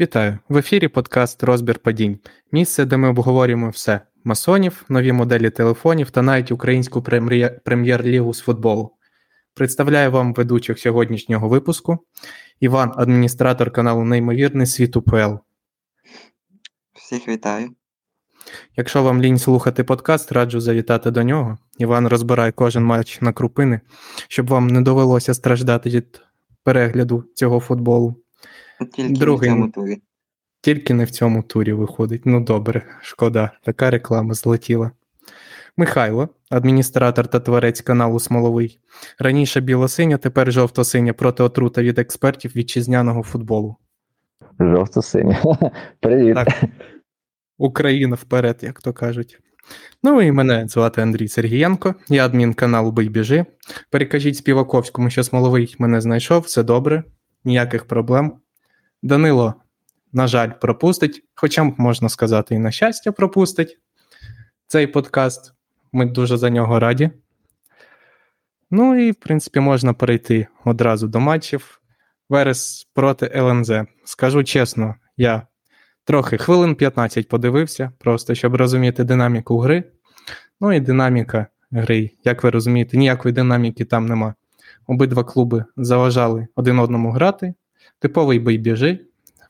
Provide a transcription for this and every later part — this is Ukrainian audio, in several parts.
Вітаю! В ефірі подкаст Розбір падінь. Місце, де ми обговорюємо все: масонів, нові моделі телефонів та навіть українську прем'єр-лігу з футболу. Представляю вам ведучих сьогоднішнього випуску. Іван, адміністратор каналу Неймовірний світ УПЛ. Всіх вітаю. Якщо вам лінь слухати подкаст, раджу завітати до нього. Іван розбирає кожен матч на крупини, щоб вам не довелося страждати від перегляду цього футболу. Тільки Другий, не в цьому турі. Тільки не в цьому турі виходить. Ну добре, шкода, така реклама злетіла. Михайло, адміністратор та творець каналу Смоловий. Раніше білосиня, тепер жовто-синя проти отрута від експертів вітчизняного футболу. Жовто-синя. Привіт. Так. Україна вперед, як то кажуть. Ну і мене звати Андрій Сергієнко, я адмін каналу Бий біжи. Перекажіть Співаковському, що Смоловий мене знайшов, все добре, ніяких проблем. Данило, на жаль, пропустить, хоча можна сказати, і на щастя, пропустить цей подкаст. Ми дуже за нього раді. Ну і, в принципі, можна перейти одразу до матчів. Верес проти ЛНЗ. Скажу чесно, я трохи хвилин 15 подивився, просто щоб розуміти динаміку гри. Ну і динаміка гри, як ви розумієте, ніякої динаміки там нема. Обидва клуби заважали один одному грати. Типовий бий біжи,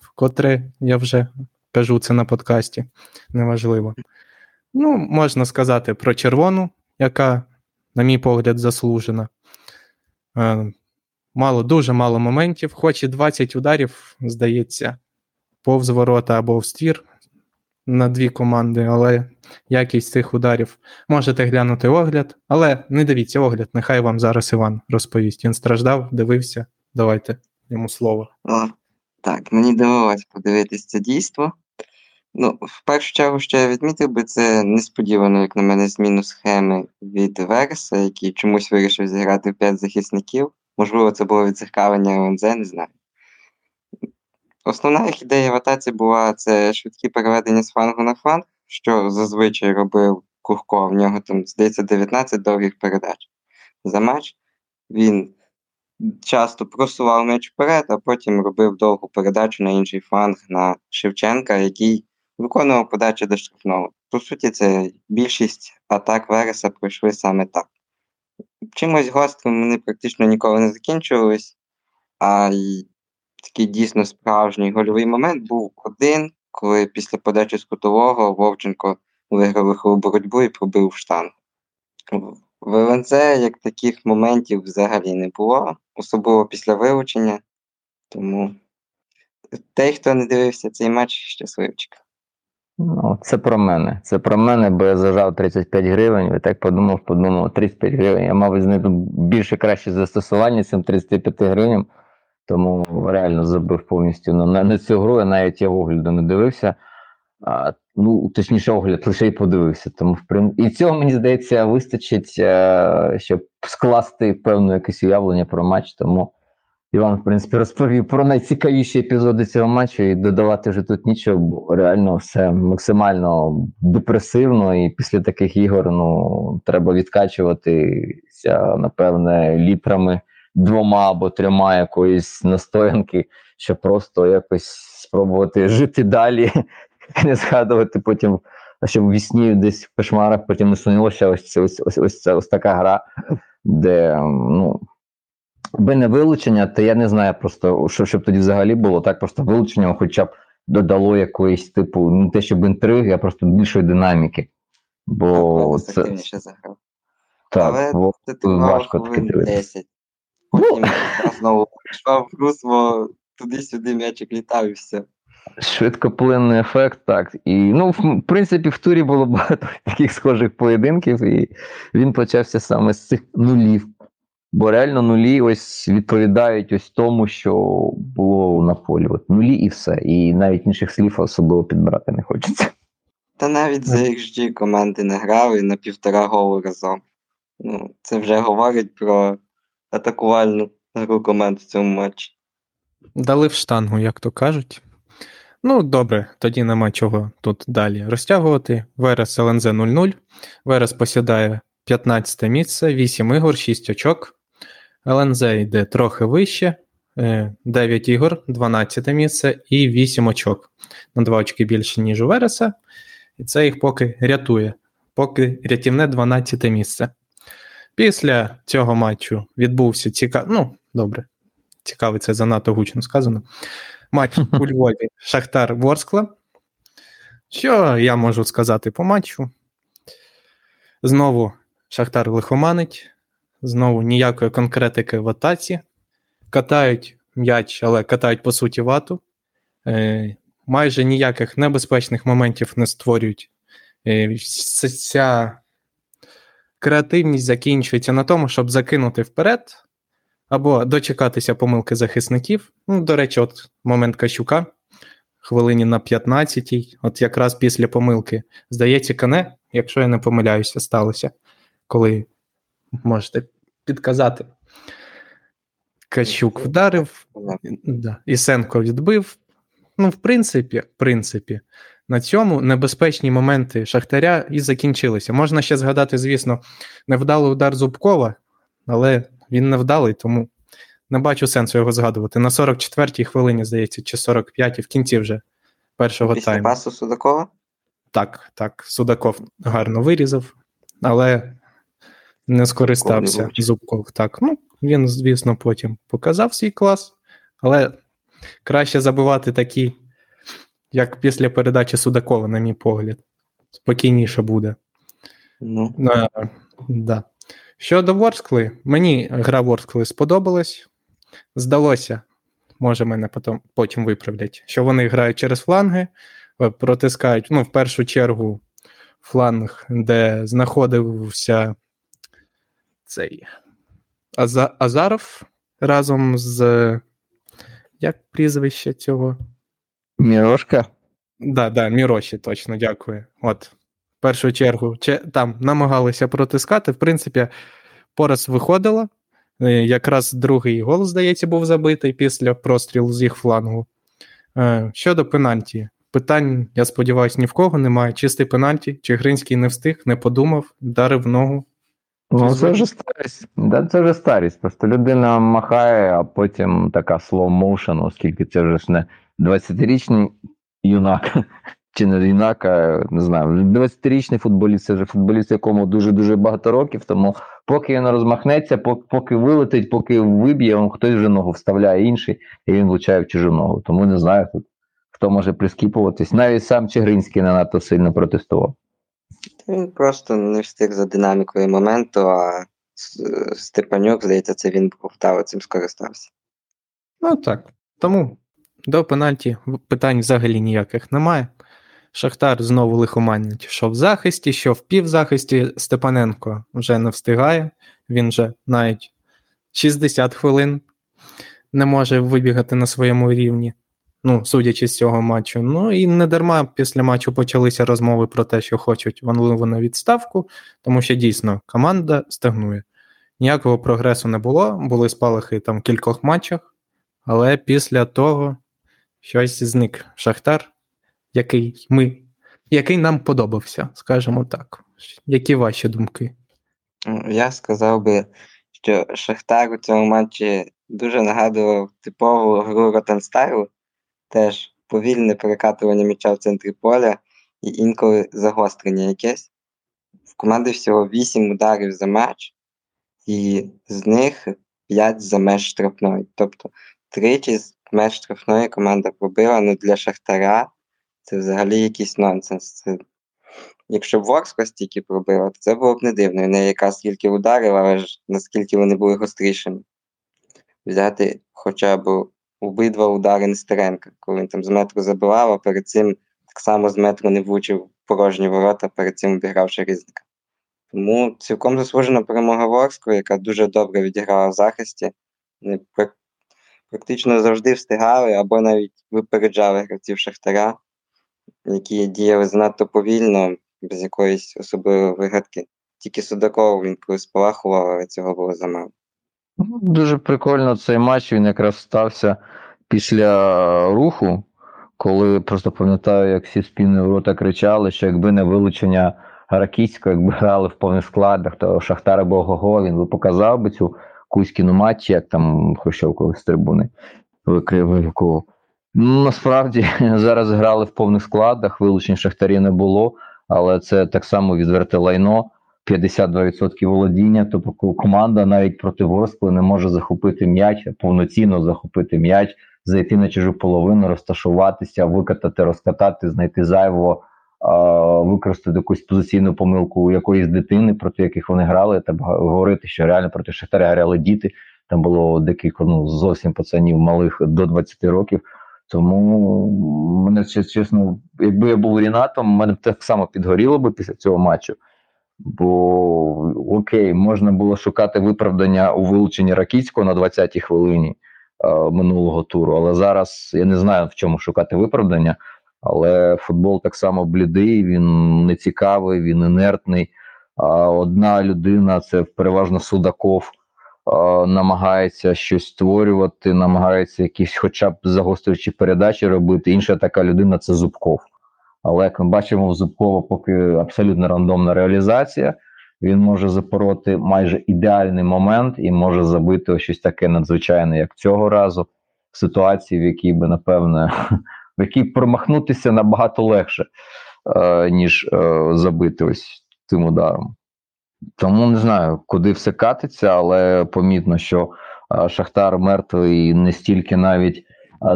вкотре я вже кажу це на подкасті, неважливо. Ну, можна сказати про червону, яка, на мій погляд, заслужена. Е, мало, дуже мало моментів, хоч і 20 ударів, здається, повз ворота або в стір на дві команди, але якість цих ударів можете глянути огляд, але не дивіться огляд, нехай вам зараз Іван розповість. Він страждав, дивився. Давайте йому слово. О, Так, мені довелося подивитися це дійство. Ну, в першу чергу, що я відмітив би, це несподівано, як на мене, зміну схеми від Вереса, який чомусь вирішив зіграти в 5 захисників. Можливо, це було відзеркалення ЛНЗ, не знаю. Основна їх ідея в атаці була це швидкі переведення з флангу на фланг, що зазвичай робив Курко. В нього там, здається, 19 довгих передач. За матч він часто просував м'яч вперед, а потім робив довгу передачу на інший фланг на Шевченка, який виконував подачі до штрафного. По суті, це більшість атак Вереса пройшли саме так. Чимось гострим вони практично ніколи не закінчувались, а такий дійсно справжній гольовий момент був один, коли після подачі з кутового Вовченко виграв вихову боротьбу і пробив штангу. В як таких моментів взагалі не було, особливо після вилучення. Тому той, хто не дивився цей матч, щасливчик. Ну, Це про мене. Це про мене, бо я зажав 35 гривень, і так подумав, подумав, 35 гривень. Я, мабуть, знайду більше краще застосування цим 35 гривень, тому реально забив повністю на, на цю гру, я навіть я огляду не дивився. А, Ну, точніше, огляд лише й подивився. Тому в І цього, мені здається, вистачить, а, щоб скласти певне якесь уявлення про матч. Тому Іван, в принципі, розповів про найцікавіші епізоди цього матчу і додавати вже тут нічого, бо реально все максимально депресивно, і після таких ігор ну, треба відкачуватися, напевне, літрами двома або трьома якоїсь настоянки, щоб просто якось спробувати жити далі, не згадувати потім, щоб в вісні десь в кошмарах потім не снилося ось, ось, ось, ось, ось така гра, де ну. Би не вилучення, то я не знаю просто, що щоб тоді взагалі було, так просто вилучення, хоча б додало якоїсь типу, не те, щоб інтриги, а просто більшої динаміки. Бо це... це... заграв. Так, Але бо це важко таке 10. Потім знову пішла в русло, туди-сюди м'ячик літав і все. Швидкоплинний ефект, так. І, ну, в принципі, в турі було багато таких схожих поєдинків, і він почався саме з цих нулів. Бо реально нулі ось відповідають ось тому, що було на полі. От нулі і все. І навіть інших слів особливо підбирати не хочеться. Та навіть за XG команди не грали на півтора голу разом. Ну, Це вже говорить про атакувальну гру команд в цьому матчі. Дали в штангу, як то кажуть. Ну, добре, тоді нема чого тут далі розтягувати. Верес ЛНЗ 0-0. Верес посідає 15 місце, 8 ігор, 6 очок. ЛНЗ йде трохи вище, 9 ігор, 12 місце і 8 очок. На 2 очки більше, ніж у Вереса. І це їх поки рятує. Поки рятівне 12 місце. Після цього матчу відбувся цікавий. Ну, добре, цікавий це занадто гучно сказано. Матч у Львові Шахтар Ворскла. Що я можу сказати по матчу? Знову Шахтар лихоманить, знову ніякої конкретики в атаці. Катають м'яч, але катають по суті вату. Е, майже ніяких небезпечних моментів не створюють. Е, ця креативність закінчується на тому, щоб закинути вперед, або дочекатися помилки захисників. Ну, До речі, от момент Кащука, хвилині на 15-й, от якраз після помилки, здається, кане, якщо я не помиляюся, сталося, коли можете підказати. Кащук вдарив, да, Ісенко відбив. Ну, в принципі, в принципі, на цьому небезпечні моменти Шахтаря і закінчилися. Можна ще згадати, звісно, невдалий удар Зубкова, але він невдалий, тому не бачу сенсу його згадувати. На 44-й хвилині, здається, чи 45-й, в кінці вже першого Після тайму. пасу Судакова? Так, так. Судаков гарно вирізав, але не скористався. Зубков. Так, ну він, звісно, потім показав свій клас, але краще забивати такі, як після передачі Судакова, на мій погляд. Спокійніше буде. Ну, Е, да. Щодо Ворскли, мені гра Ворскли сподобалась. Здалося, може, мене потім, потім виправлять, що вони грають через фланги, е, протискають, ну, в першу чергу, фланг, де знаходився цей Аза, Азаров разом з. Як прізвище цього? Мірошка? Да, да, Міроші, точно, дякую. От, першу чергу, че, там намагалися протискати. В принципі, пораз виходила. Е, Якраз другий гол, здається, був забитий після прострілу з їх флангу. Е, Щодо пенальті. Питань, я сподіваюся, ні в кого немає. Чистий пенальті. Чигринський не встиг, не подумав, вдарив ногу. Ну, це вже старість. Да, це вже старість. Просто людина махає, а потім така slow motion, оскільки це вже ж не 20-річний юнак. Чи не юнак, а, не знаю. 20-річний футболіст це вже футболіст, якому дуже-дуже багато років. Тому поки він розмахнеться, поки, вилетить, поки виб'є, он хтось вже ногу вставляє інший, і він влучає в чужу ногу. Тому не знаю хто може прискіпуватись. Навіть сам Чигринський не надто сильно протестував. він просто не встиг за динамікою моменту, а Степанюк, здається, це він був та цим скористався. Ну так. Тому до пенальті питань взагалі ніяких немає. Шахтар знову лихоманить, що в захисті, що в півзахисті. Степаненко вже не встигає. Він вже навіть 60 хвилин не може вибігати на своєму рівні. Ну, судячи з цього матчу. Ну і не дарма після матчу почалися розмови про те, що хочуть Ван на відставку, тому що дійсно команда стагнує. Ніякого прогресу не було, були спалахи там в кількох матчах, але після того щось зник Шахтар, який ми, який нам подобався, скажімо так. Які ваші думки? Ну, Я сказав би, що Шахтар у цьому матчі дуже нагадував типову гру Ротенстайлу, теж повільне перекатування м'яча в центрі поля і інколи загострення якесь. В команди всього 8 ударів за матч, і з них 5 за меж штрафної. Тобто тричі з меж штрафної команда пробила, ну для Шахтаря це взагалі якийсь нонсенс. Це Якщо б Ворскла стільки пробила, то це було б не дивно. В неї якраз скільки ударів, але ж наскільки вони були гострішими. Взяти хоча б обидва удари Нестеренка, коли він там з метру забивав, а перед цим так само з метру не влучив порожні ворота, перед цим обігравши різника. Тому цілком заслужена перемога Ворскли, яка дуже добре відіграла в захисті. Вони практично завжди встигали або навіть випереджали гравців Шахтаря, які діяли занадто повільно, без якоїсь особливої вигадки. Тільки Судаков він колись спалахував, але цього було замало. Ну, Дуже прикольно цей матч. Він якраз стався після руху, коли просто пам'ятаю, як всі спільні ворота кричали, що якби не вилучення Ракіцького, якби грали в повних складах, то Шахтар Гого, він би показав би цю Кузькіну матчі, як там Хрущов колись з трибуни викривав. Ну, насправді зараз грали в повних складах, вилучень шахтарів не було, але це так само відверте лайно. 52% володіння, тобто команда навіть проти Ворскли не може захопити м'яч, повноцінно захопити м'яч, зайти на чужу половину, розташуватися, викатати, розкатати, знайти зайвого, використати якусь позиційну помилку якоїсь дитини, проти яких вони грали. Та говорити, що реально проти Шахтаря грали діти. Там було декілька ну, зовсім пацанів малих до 20 років. Тому мене чесно, якби я був Рінатом, мене б так само підгоріло би після цього матчу. Бо окей, можна було шукати виправдання у вилученні Ракіцького на 20-й хвилині е, минулого туру. Але зараз я не знаю в чому шукати виправдання. Але футбол так само блідий, він не цікавий, він інертний. А одна людина це переважно Судаков. Намагається щось створювати, намагається якісь, хоча б загострюючі передачі робити. Інша така людина це Зубков. Але як ми бачимо, в Зубкова поки абсолютно рандомна реалізація. Він може запороти майже ідеальний момент і може забити щось таке надзвичайне, як цього разу, в ситуації, в якій би, напевне, в якій промахнутися набагато легше, е, ніж е, забити ось цим ударом. Тому не знаю, куди все катиться, але помітно, що Шахтар мертвий не стільки навіть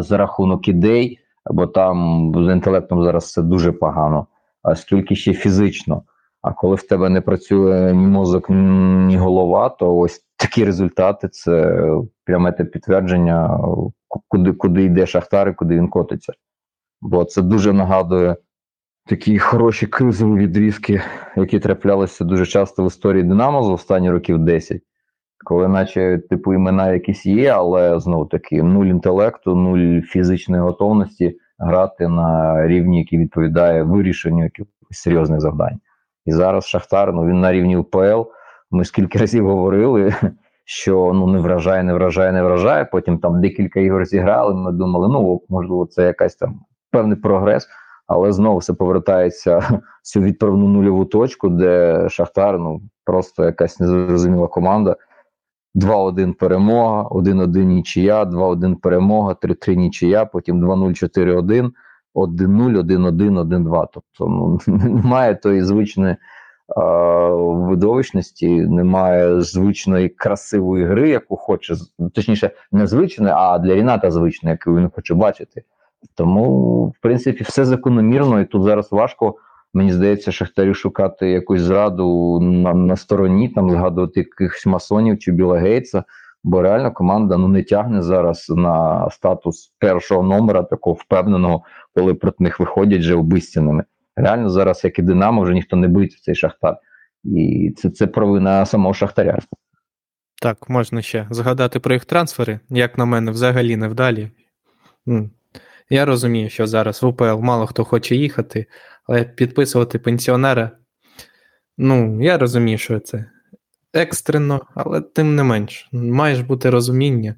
за рахунок ідей бо там з інтелектом зараз все дуже погано, а скільки ще фізично. А коли в тебе не працює ні мозок, ні голова, то ось такі результати це пряме те підтвердження, куди куди йде Шахтар і куди він котиться. Бо це дуже нагадує такі хороші кризові відрізки, які траплялися дуже часто в історії Динамо за останні років 10 коли наче типу імена якісь є, але знову таки нуль інтелекту, нуль фізичної готовності грати на рівні, який відповідає вирішенню якихось серйозних завдань. І зараз Шахтар ну він на рівні УПЛ. Ми скільки разів говорили, що ну не вражає, не вражає, не вражає. Потім там декілька ігор зіграли. Ми думали, ну можливо, це якась там певний прогрес. Але знову все повертається в цю відправну нульову точку, де Шахтар ну просто якась незрозуміла команда. 2-1 перемога, 1-1 нічия, 2-1 перемога, 3-3 нічия, потім 2-0, 4-1, 1-0, 1-1, 1-2. Тобто ну, немає тої звичної а, видовищності, немає звичної красивої гри, яку хоче, точніше, не звичної, а для Ріната звичної, яку він хоче бачити. Тому, в принципі, все закономірно, і тут зараз важко Мені здається, Шахтарю шукати якусь зраду на на стороні, там згадувати якихось масонів чи Біла Гейтса, бо реально команда ну не тягне зараз на статус першого номера, такого впевненого, коли проти них виходять вже обистяними. Реально зараз, як і Динамо, вже ніхто не бить в цей Шахтар. І це це провина самого Шахтаря. Так, можна ще згадати про їх трансфери, як на мене, взагалі невдалі. Я розумію, що зараз в УПЛ мало хто хоче їхати, але підписувати пенсіонера. Ну, я розумію, що це екстрено, але тим не менш, маєш бути розуміння,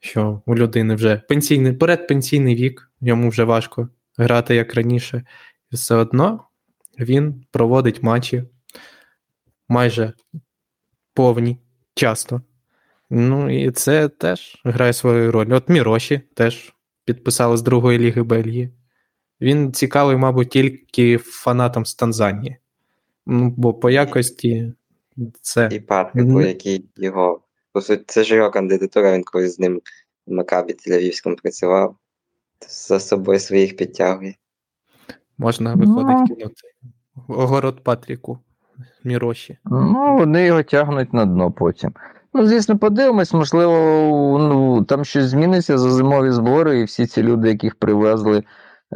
що у людини вже пенсійний, передпенсійний вік, йому вже важко грати як раніше. І все одно він проводить матчі майже повні, часто. Ну і це теж грає свою роль. От Міроші теж підписали з другої ліги Бельгії. Він цікавий, мабуть, тільки фанатам з Танзанії. Ну, Бо по якості це. І Патрику, який його. По суті, це ж його кандидатура, він колись з ним в Макабі Тель-Авівському працював, за собою своїх підтягує. Можна виходить ну, кінути. Огород Патріку, Міроші. Ну, вони його тягнуть на дно потім. Ну, звісно, подивимось, можливо, ну, там щось зміниться за зимові збори, і всі ці люди, яких привезли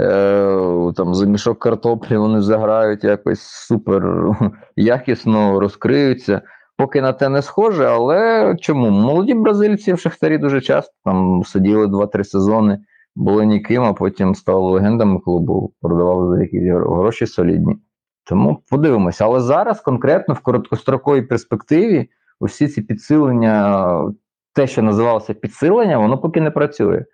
е, там, за мішок картоплі, вони заграють якось супер якісно розкриються. Поки на те не схоже, але чому? Молоді бразильці в Шахтарі дуже часто там сиділи 2-3 сезони, були ніким, а потім стали легендами клубу, продавали за якісь гроші солідні. Тому подивимося. Але зараз конкретно в короткостроковій перспективі усі ці підсилення, те, що називалося підсилення, воно поки не працює.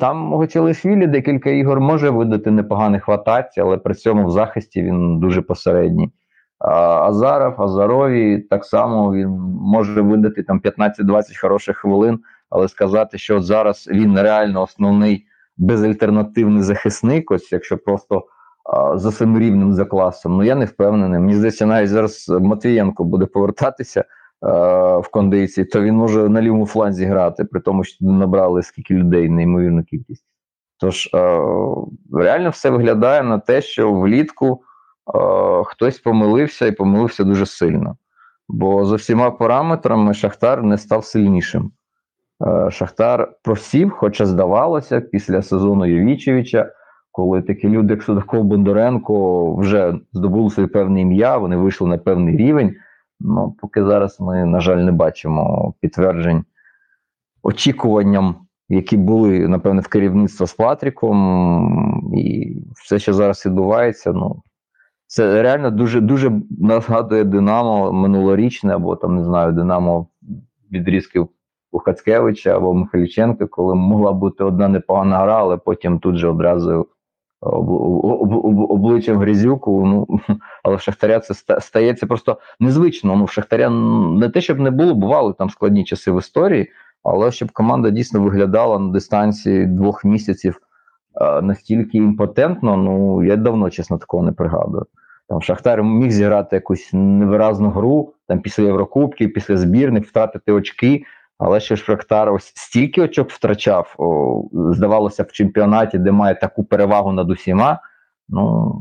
Там Гоцілишвілі декілька ігор може видати непоганих ватацій, але при цьому в захисті він дуже посередній. Азаров, Азарові так само він може видати там 15-20 хороших хвилин, але сказати, що зараз він реально основний безальтернативний захисник, ось якщо просто а, за цим рівнем за класом, ну я не впевнений. Мені здається, навіть зараз Матвієнко буде повертатися в кондиції, то він може на лівому фланзі грати, при тому, що набрали скільки людей, неймовірну кількість. Тож реально все виглядає на те, що влітку хтось помилився і помилився дуже сильно. Бо за всіма параметрами Шахтар не став сильнішим. Шахтар просів, хоча здавалося, після сезону Євічевича, коли такі люди, як Судаков Бондаренко, вже здобули своє певне ім'я, вони вийшли на певний рівень. Ну, Поки зараз ми, на жаль, не бачимо підтверджень очікуванням, які були, напевне, в керівництво з Патріком, і все, що зараз відбувається, ну. Це реально дуже дуже нагадує Динамо минулорічне, або там не знаю, Динамо відрізків у Хацкевича або Михайліченка, коли могла бути одна непогана гра, але потім тут же одразу обличчям грізюку. Ну але Шахтаря це стається просто незвично. Ну, в Шахтаря не те, щоб не було, бували там складні часи в історії, але щоб команда дійсно виглядала на дистанції двох місяців настільки імпотентно, ну я давно чесно такого не пригадую. Там Шахтар міг зіграти якусь невиразну гру там після Єврокубків, після збірних, втратити очки. Але що Шахтар ось стільки очок втрачав, о, здавалося, в чемпіонаті, де має таку перевагу над усіма. Ну,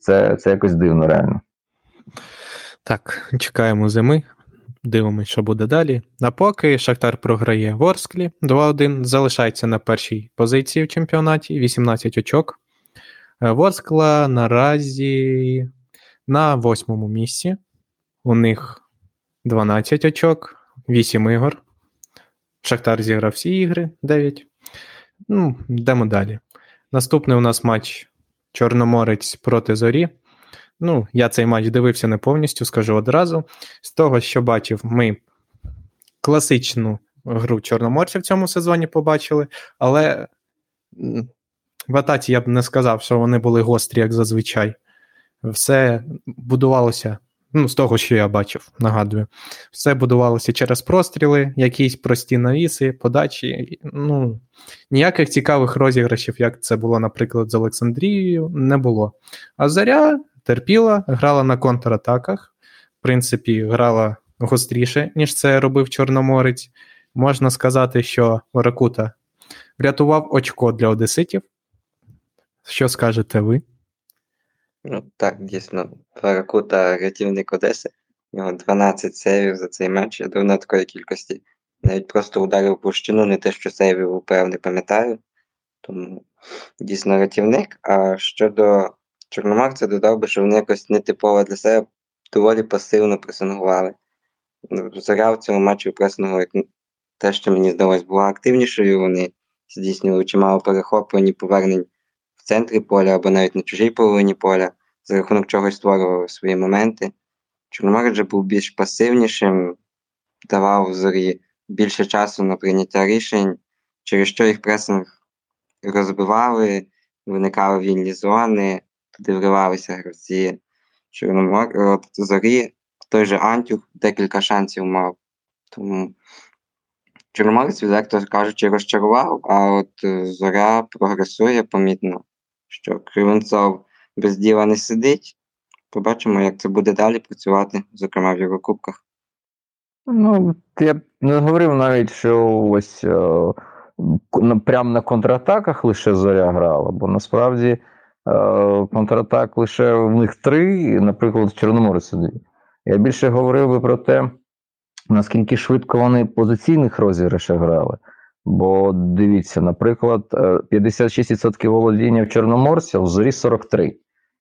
це це якось дивно, реально. Так, чекаємо зими. Дивимось, що буде далі. А поки Шахтар програє Ворсклі 2-1, залишається на першій позиції в чемпіонаті 18 очок. Е, Ворскла наразі на восьмому місці. У них 12 очок, 8 ігор. Шахтар зіграв всі ігри 9. Ну, йдемо далі. Наступний у нас матч Чорноморець проти Зорі. Ну, я цей матч дивився не повністю, скажу одразу. З того, що бачив, ми класичну гру Чорноморця в цьому сезоні побачили, але в атаці я б не сказав, що вони були гострі, як зазвичай. Все будувалося Ну, з того, що я бачив, нагадую, все будувалося через простріли, якісь прості навіси, подачі. Ну, ніяких цікавих розіграшів, як це було, наприклад, з Олександрією, не було. А заря терпіла, грала на контратаках, в принципі, грала гостріше, ніж це робив Чорноморець. Можна сказати, що Ракута врятував очко для одеситів. Що скажете ви? Ну, так, дійсно, Ракута рятівник Одеси. У нього 12 сейвів за цей матч. Я давно такої кількості. Навіть просто ударив площину, не те, що сейвів упев, не пам'ятаю. Тому дійсно рятівник. А щодо Чорноморця, додав би, що вони якось нетипово для себе доволі пасивно пресингували. Зоря в цьому матчі пресингу, як те, що мені здалось, була активнішою. Вони здійснювали чимало перехоплень і повернень центрі поля або навіть на чужій половині поля, за рахунок чогось створював свої моменти. Чорноморець же був більш пасивнішим, давав зорі більше часу на прийняття рішень, через що їх пресинг розбивали, виникали вільні зони, туди вривалися гравці. Чорномор... Зорі той же Антюх декілька шансів мав. Тому Чорноморець, відверто кажучи, розчарував, а от зоря прогресує помітно що Кривенцов без діла не сидить. Побачимо, як це буде далі працювати, зокрема в Єврокубках. Ну, я б не говорив навіть, що ось е, прямо на контратаках лише зоря грала, бо насправді е, контратак лише в них три, наприклад, в Чорноморі сидить. Я більше говорив би про те, наскільки швидко вони позиційних розіграшах грали. Бо дивіться, наприклад, 56% е, володіння в Чорноморця в зорі 43.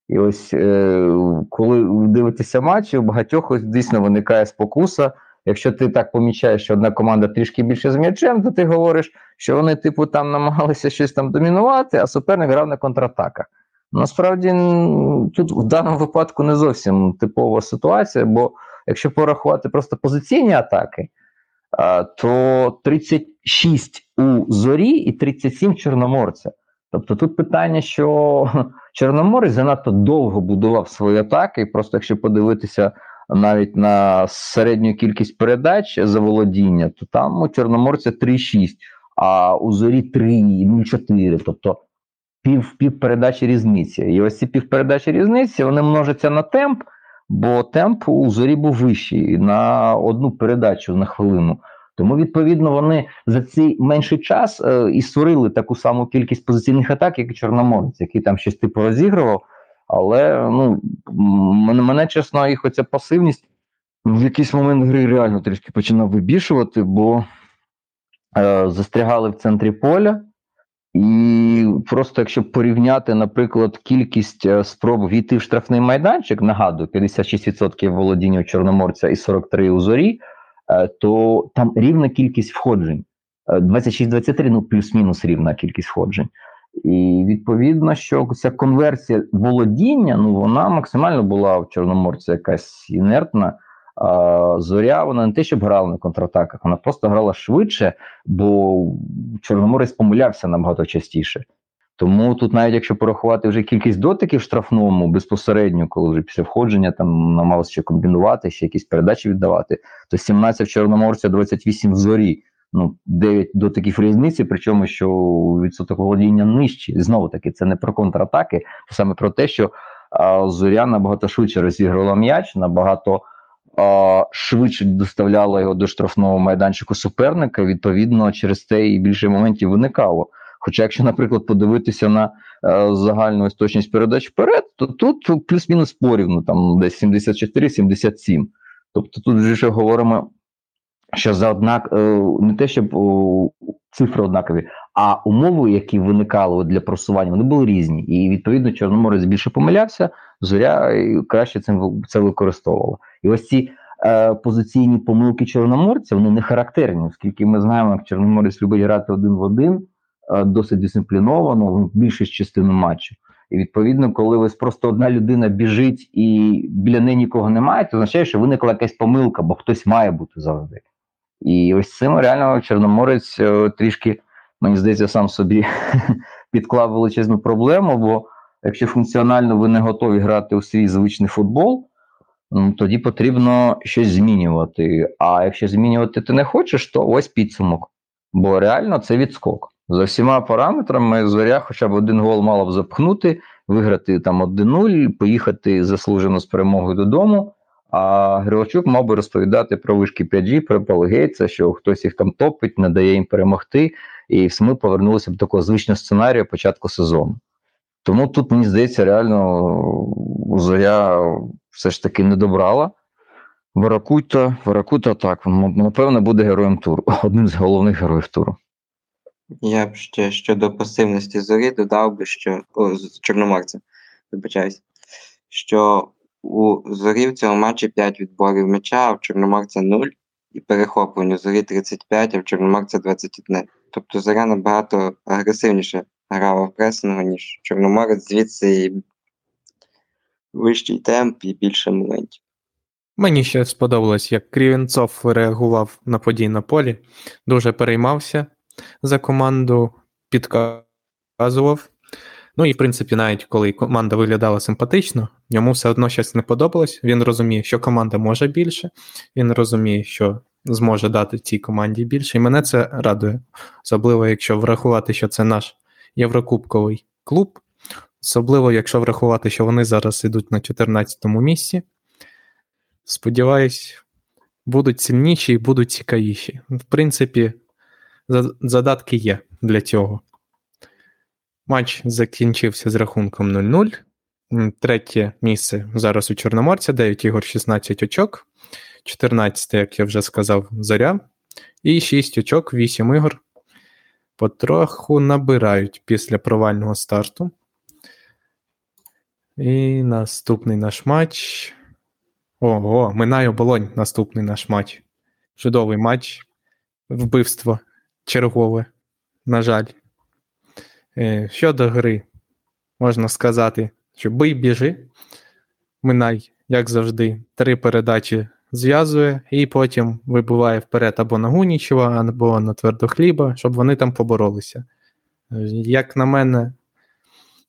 І ось е, коли дивитеся матчі, у багатьох ось дійсно виникає спокуса. Якщо ти так помічаєш, що одна команда трішки більше з м'ячем, то ти говориш, що вони, типу, там намагалися щось там домінувати, а суперник грав на контратаках. Насправді, тут в даному випадку не зовсім типова ситуація, бо якщо порахувати просто позиційні атаки то 36 у зорі і 37 чорноморця. Тобто тут питання, що Чорноморець занадто довго будував свої атаки, і просто якщо подивитися навіть на середню кількість передач за володіння, то там у Чорноморця 3,6, а у зорі 3,04. Тобто пів, пів передачі різниці. І ось ці пів передачі різниці вони множаться на темп, бо темп у зорі був вищий на одну передачу на хвилину. Тому, відповідно, вони за цей менший час е, і створили таку саму кількість позиційних атак, як і Чорноморець, який там щось типу розігрував. Але ну, мене, чесно, їх оця пасивність в якийсь момент гри реально трішки починав вибішувати, бо е, застрягали в центрі поля. І просто якщо порівняти, наприклад, кількість е, спроб війти в штрафний майданчик, нагадую, 56% володіння у Чорноморця і 43% у зорі, то там рівна кількість входжень. 26-23, ну плюс-мінус рівна кількість входжень. І відповідно, що ця конверсія володіння, ну вона максимально була в Чорноморці якась інертна. А Зоря вона не те, щоб грала на контратаках, вона просто грала швидше, бо Чорноморець помилявся набагато частіше. Тому тут, навіть якщо порахувати вже кількість дотиків штрафному безпосередньо, коли вже після входження там намагалися ще комбінувати, ще якісь передачі віддавати, то 17 в Чорноморця, 28 в зорі. Ну, 9 дотиків різниці, причому що відсоток володіння нижчий. Знову таки, це не про контратаки, це саме про те, що а, зоря набагато швидше розігрувала м'яч, набагато а, швидше доставляла його до штрафного майданчику суперника. Відповідно, через це і більше моментів виникало. Хоча, якщо, наприклад, подивитися на е, загальну істочність передач вперед, то тут плюс-мінус порівну, там десь 74-77. Тобто тут вже ще говоримо, що за однак е, не те, щоб о, цифри однакові, а умови, які виникали для просування, вони були різні. І відповідно Чорноморець більше помилявся, зоря краще цим це використовувала. І ось ці е, позиційні помилки Чорноморця вони не характерні, оскільки ми знаємо, як Чорноморець любить грати один в один, е, досить дисципліновано, більшість частину матчу. І відповідно, коли ось просто одна людина біжить і біля неї нікого немає, то означає, що виникла якась помилка, бо хтось має бути завжди. І ось цим реально Чорноморець е, трішки, мені здається, сам собі підклав величезну проблему. Бо якщо функціонально ви не готові грати у свій звичний футбол, ну, тоді потрібно щось змінювати. А якщо змінювати ти не хочеш, то ось підсумок. Бо реально це відскок. За всіма параметрами зоря хоча б один гол мала б запхнути, виграти там 1-0, поїхати заслужено з перемогою додому. А Грилчук мав би розповідати про вишки 5G, про Пелгейтса, що хтось їх там топить, не дає їм перемогти, і ми повернулися до такого звичного сценарію початку сезону. Тому тут, мені здається, реально Зоря все ж таки не добрала. Варакута, Варакута так, напевно, буде героєм туру, одним з головних героїв туру. Я б ще щодо пасивності зорі додав би, що о, Чорноморця, вибачаюсь, що у зорі в цьому матчі 5 відборів м'яча, а в Чорноморця 0, і перехоплення зорі 35, а в Чорноморця 21. Тобто зоря набагато агресивніше грала в пресингу, ніж Чорноморець, звідси і вищий темп і більше моментів. Мені ще сподобалось, як Крівенцов реагував на події на полі, дуже переймався за команду, підказував. Ну і в принципі, навіть коли команда виглядала симпатично, йому все одно щось не подобалось. Він розуміє, що команда може більше, він розуміє, що зможе дати цій команді більше. І мене це радує, особливо, якщо врахувати, що це наш єврокубковий клуб, особливо, якщо врахувати, що вони зараз ідуть на 14-му місці. Сподіваюсь, будуть сильніші і будуть цікавіші. В принципі, задатки є для цього. Матч закінчився з рахунком 0-0. Третє місце зараз у Чорноморця, 9 ігор, 16 очок. 14, як я вже сказав, заря. І 6 очок, 8 ігор. Потроху набирають після провального старту. І наступний наш матч. Ого, минає оболонь наступний наш матч. Чудовий матч. Вбивство чергове. На жаль. Е, щодо гри, можна сказати, що бий біжи. Минай, як завжди, три передачі зв'язує і потім вибиває вперед або на Гунічева, або на твердохліба, щоб вони там поборолися. Як на мене,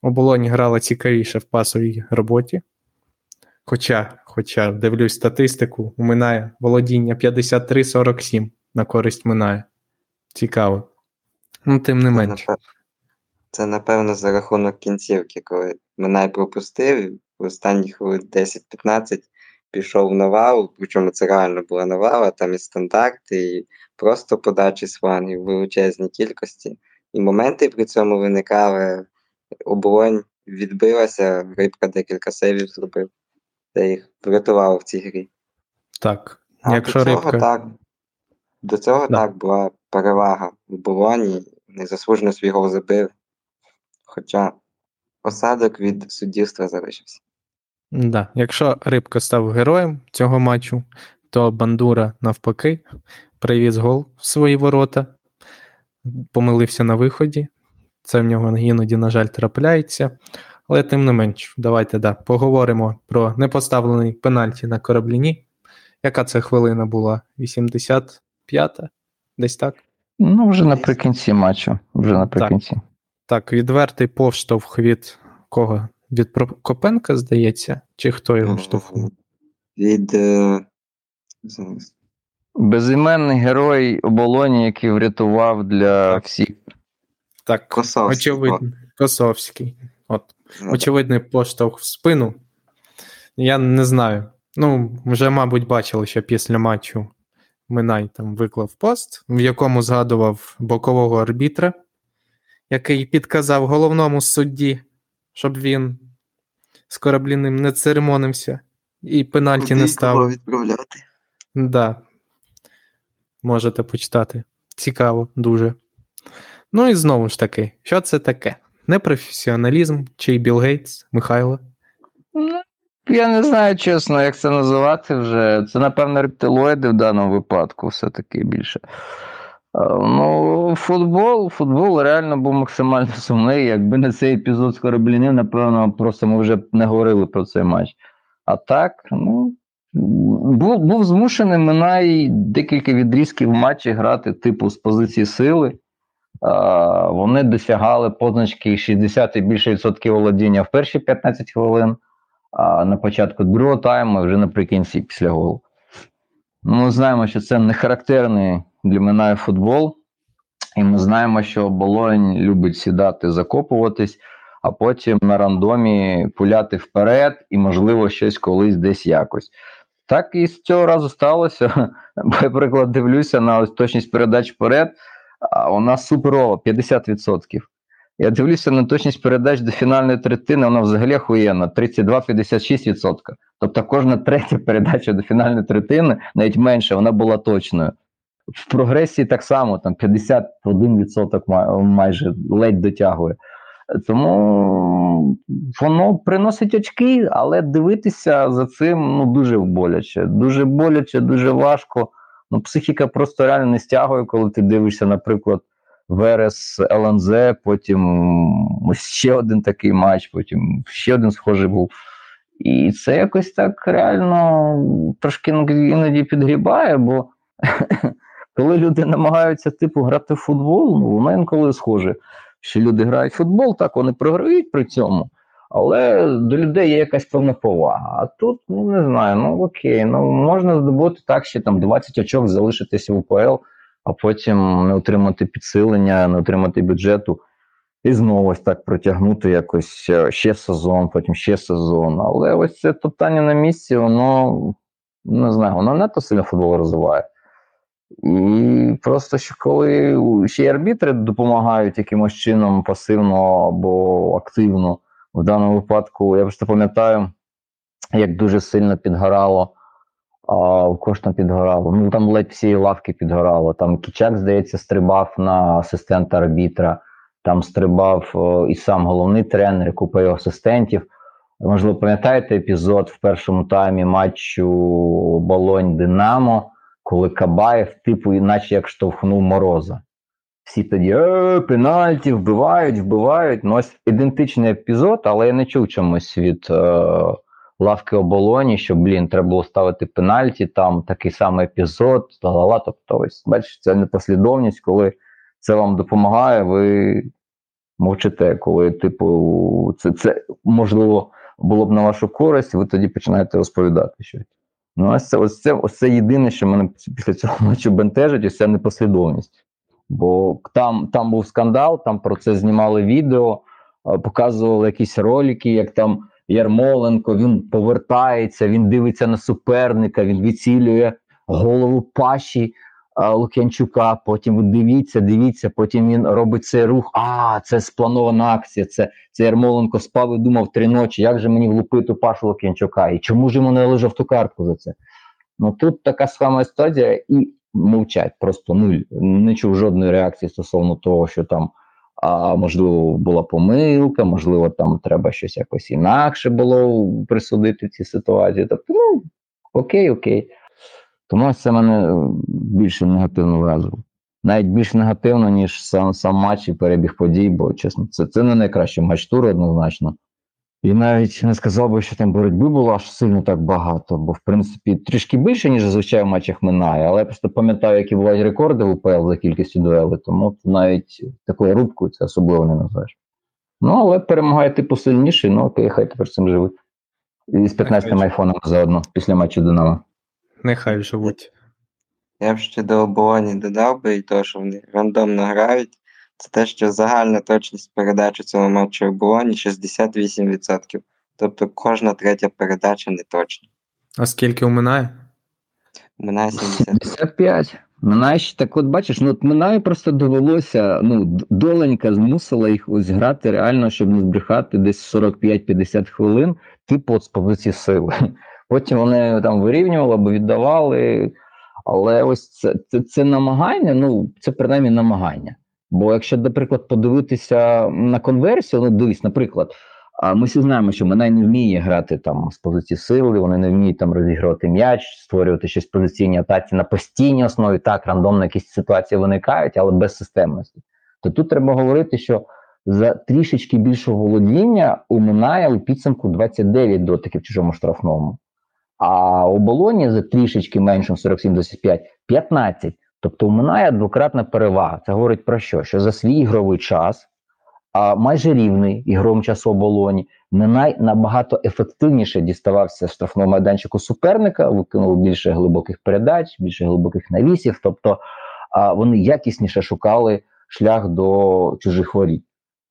Оболонь грала цікавіше в пасовій роботі. Хоча, хоча дивлюсь статистику, у Минає володіння 53-47 на користь Минає. Цікаво. Ну, тим не Це, Це, напевно, за рахунок кінцівки, коли Минай пропустив, в останні хвилин 10-15 пішов в навалу, причому це реально була навала, там і стандарти, і просто подачі з флангів в величезній кількості. І моменти при цьому виникали. Оболонь відбилася, рибка декілька сейвів зробив. Це їх врятувало в цій грі. Так. А Якщо до цього рибка. так. До цього Да. так була перевага в Болоні, незаслужено свій гол забив. Хоча осадок від суддівства залишився. Да. Якщо рибка став героєм цього матчу, то Бандура навпаки привіз гол в свої ворота, помилився на виході. Це в нього іноді, на жаль, трапляється. Але тим не менш, давайте да, поговоримо про непоставлений пенальті на корабліні. Яка це хвилина була? 85-та? Десь так? Ну, вже наприкінці матчу. Вже наприкінці. Так, відвертий повштовх від кого? Від Прокопенка, здається, чи хто його штовхнув? Від. е, зараз. Безіменний герой оболоні, який врятував для Так. всіх. Так, Косовський, очевидно. Косовський. От, Ну, очевидний поштовх в спину. Я не знаю. Ну, вже, мабуть, бачили, що після матчу Минай там виклав пост, в якому згадував бокового арбітра, який підказав головному судді, щоб він з корабліним не церемонився і пенальті куди не ставив. відправляти. Да. Можете почитати. Цікаво, дуже. Ну і знову ж таки, що це таке? Непрофесіоналізм чи Білл Гейтс, Михайло? Ну, я не знаю чесно, як це називати вже. Це, напевно, рептилоїди в даному випадку, все-таки більше. Е, Ну, футбол, футбол реально був максимально сумний. Якби не цей епізод з кораблінів, напевно, просто ми вже не говорили про цей матч. А так, ну, був, був змушений Минай декілька відрізків матчі грати, типу, з позиції сили. А, Вони досягали позначки 60 і більше відсотків володіння в перші 15 хвилин, а на початку другого тайму, вже наприкінці після голу. Ну, Ми знаємо, що це не характерний для Минаю футбол, і ми знаємо, що Болонь любить сідати, закопуватись, а потім на рандомі пуляти вперед і, можливо, щось колись десь якось. Так і з цього разу сталося. Наприклад, дивлюся на ось точність передач вперед, у нас суперова 50%. Я дивлюся на точність передач до фінальної третини, вона взагалі охуєнна, 32-56%. Тобто кожна третя передача до фінальної третини, навіть менше, вона була точною. В прогресії так само, там 51% майже ледь дотягує. Тому воно приносить очки, але дивитися за цим ну, дуже боляче. Дуже боляче, дуже важко. Ну, психіка просто реально не стягує, коли ти дивишся, наприклад, Верес ЛНЗ, потім ще один такий матч, потім ще один схожий був. І це якось так реально трошки іноді підгрібає, бо коли люди намагаються типу грати в футбол, ну воно інколи схоже, що люди грають в футбол, так вони програють при цьому. Але до людей є якась певна повага. А тут, ну не знаю, ну окей, ну можна здобути так, що там 20 очок залишитися в УПЛ, а потім не отримати підсилення, не отримати бюджету. І знову ось так протягнути якось е, ще сезон, потім ще сезон. Але ось це топтання на місці, воно не знаю, воно не то сильно футбол розвиває. І просто що коли ще й арбітри допомагають якимось чином пасивно або активно, в даному випадку, я просто пам'ятаю, як дуже сильно підгорало. А в кого підгорало? Ну там ледь всі лавки підгорало. Там Кічак, здається, стрибав на асистента арбітра, там стрибав о, і сам головний тренер, купа його асистентів. Можливо, пам'ятаєте епізод в першому таймі матчу Болонь Динамо, коли Кабаєв, типу, іначе як штовхнув мороза. Всі тоді е, пенальті, вбивають, вбивають. Ну, ось ідентичний епізод, але я не чув чомусь від е, лавки оболоні, що, блін, треба було ставити пенальті, там такий самий епізод, ла-ла-ла. Тобто, ось, бачиш, це непослідовність, коли це вам допомагає, ви мовчите, коли, типу, це це можливо було б на вашу користь, ви тоді починаєте розповідати щось. Ну, ось це ось це, ось це єдине, що мене після цього матчу бентежить, ось ця непослідовність. Бо там там був скандал, там про це знімали відео, показували якісь ролики, як там Ярмоленко він повертається, він дивиться на суперника, він відцілює голову паші. Лук'янчука, потім дивіться, дивіться, потім він робить цей рух. А, це спланована акція. Це це Ярмоленко спав і думав три ночі, як же мені влупити Пашу Лук'янчука? І чому ж йому не лежав ту картку за це? Ну тут така сама історія, і мовчать, просто нуль. Не чув жодної реакції стосовно того, що там. А можливо, була помилка, можливо, там треба щось якось інакше було присудити в цій ситуації. Тобто, ну окей, окей. Тому це мене е, більше негативно вразило. Навіть більш негативно, ніж сам сам матч і перебіг подій, бо чесно, це це не найкращий матч туру однозначно. І навіть не сказав би, що там боротьби було аж сильно так багато, бо в принципі трішки більше, ніж зазвичай в матчах минає. Але я просто пам'ятаю, які бувають рекорди в УПЛ за кількістю дуелей, тому навіть такою рубкою це особливо не називаєш. Ну, але перемагає типу сильніший, ну окей, хай тепер цим живуть. І з 15 айфоном заодно після матчу Динамо. Нехай живуть. Я б ще до оболоні додав би і то, що вони рандомно грають. Це те, що загальна точність передачі цього матчу оболоні 68%. Тобто кожна третя передача не точна. А скільки у Минає? У Минає 75. Минає ще так, от бачиш, ну от Минає просто довелося, ну, доленька змусила їх ось грати реально, щоб не збрехати десь 45-50 хвилин, типу от з позиції сили. Потім вони там вирівнювали або віддавали. Але ось це це, це намагання, ну це принаймні намагання. Бо якщо, наприклад, подивитися на конверсію, ну дивись, наприклад, ми всі знаємо, що Минай не вміє грати там з позиції сили, вони не вміють там розігрувати м'яч, створювати щось в позиційній атаці на постійній основі. Так, рандомно якісь ситуації виникають, але без системності. То тут треба говорити, що за трішечки більшого володіння у Минає у підсумку 29 дотиків чужому штрафному. А у Болоні за трішечки меншим 47-25 – 15. Тобто у Минає двократна перевага. Це говорить про що? Що за свій ігровий час, а майже рівний ігровим часу оболоні, Минай набагато ефективніше діставався штрафного майданчику суперника, виконував більше глибоких передач, більше глибоких навісів. Тобто а, вони якісніше шукали шлях до чужих воріт.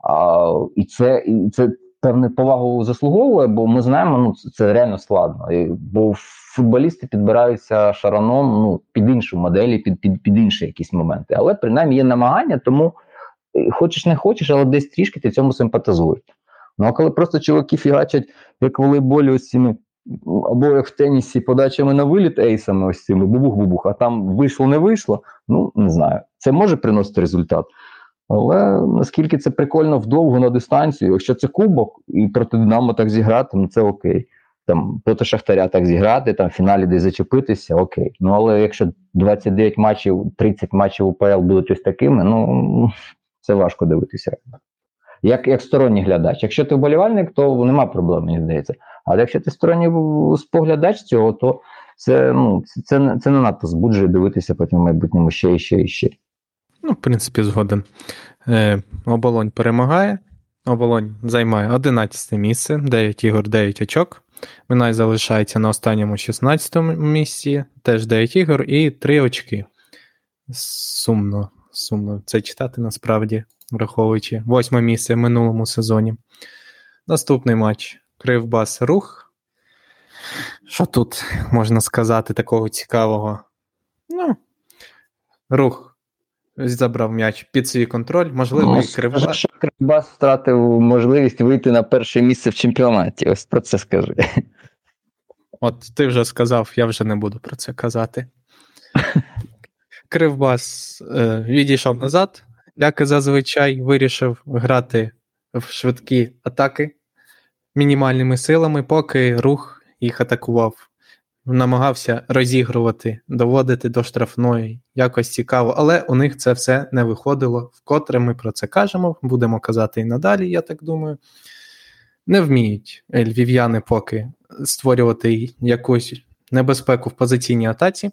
А, І це і це певну повагу заслуговує, бо ми знаємо, ну це, реально складно. І, Бо футболісти підбираються шараном ну, під іншу моделі, під під, під інші якісь моменти. Але принаймні є намагання, тому е, хочеш не хочеш, але десь трішки ти цьому симпатизуєш. Ну а коли просто чуваки фігачать, як волейболі ось цими. Або як в тенісі подачами на виліт ейсами, ось цими бубух-бубух, а там вийшло, не вийшло. Ну не знаю. Це може приносити результат. Але наскільки це прикольно вдовго на дистанцію, якщо це кубок і проти Динамо так зіграти, ну це окей. Там проти Шахтаря так зіграти, там в фіналі десь зачепитися, окей. Ну але якщо 29 матчів, 30 матчів УПЛ будуть ось такими, ну це важко дивитися. Як як сторонній глядач. Якщо ти вболівальник, то нема проблем, мені здається. Але якщо ти сторонній споглядач цього, то це ну, це, це, це не надто збуджує дивитися потім в майбутньому ще і ще і ще. Ну, в принципі, згоден. Е, Оболонь перемагає. Оболонь займає 11 місце, 9 ігор, 9 очок. Минай залишається на останньому 16 місці, теж 9 ігор і 3 очки. Сумно, сумно це читати насправді, враховуючи восьме місце в минулому сезоні. Наступний матч Кривбас Рух. Що тут можна сказати такого цікавого? Ну, Рух забрав м'яч під свій контроль, можливо, ну, і Кривбас. Кривбас втратив можливість вийти на перше місце в чемпіонаті. Ось про це скажи. От ти вже сказав, я вже не буду про це казати. Кривбас е, відійшов назад, як і зазвичай вирішив грати в швидкі атаки мінімальними силами, поки рух їх атакував намагався розігрувати, доводити до штрафної, якось цікаво, але у них це все не виходило. Вкотре ми про це кажемо, будемо казати і надалі, я так думаю. Не вміють львів'яни поки створювати якусь небезпеку в позиційній атаці.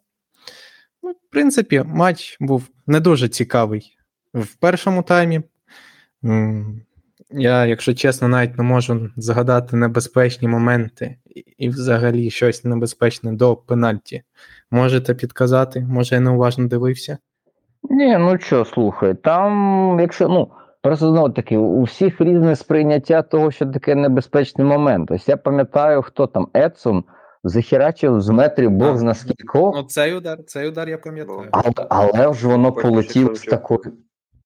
Ну, В принципі, матч був не дуже цікавий в першому таймі. Я, якщо чесно, навіть не можу згадати небезпечні моменти і- взагалі щось небезпечне до пенальті. Можете підказати? Може, я неуважно дивився? Ні, ну що, слухай, там, якщо, ну, просто знову таки, у всіх різне сприйняття того, що таке небезпечний момент. Ось я пам'ятаю, хто там Едсон захерачив з метрів Бог А, зна Ну, цей удар, цей удар я пам'ятаю. але, але ж воно полетіло з такою.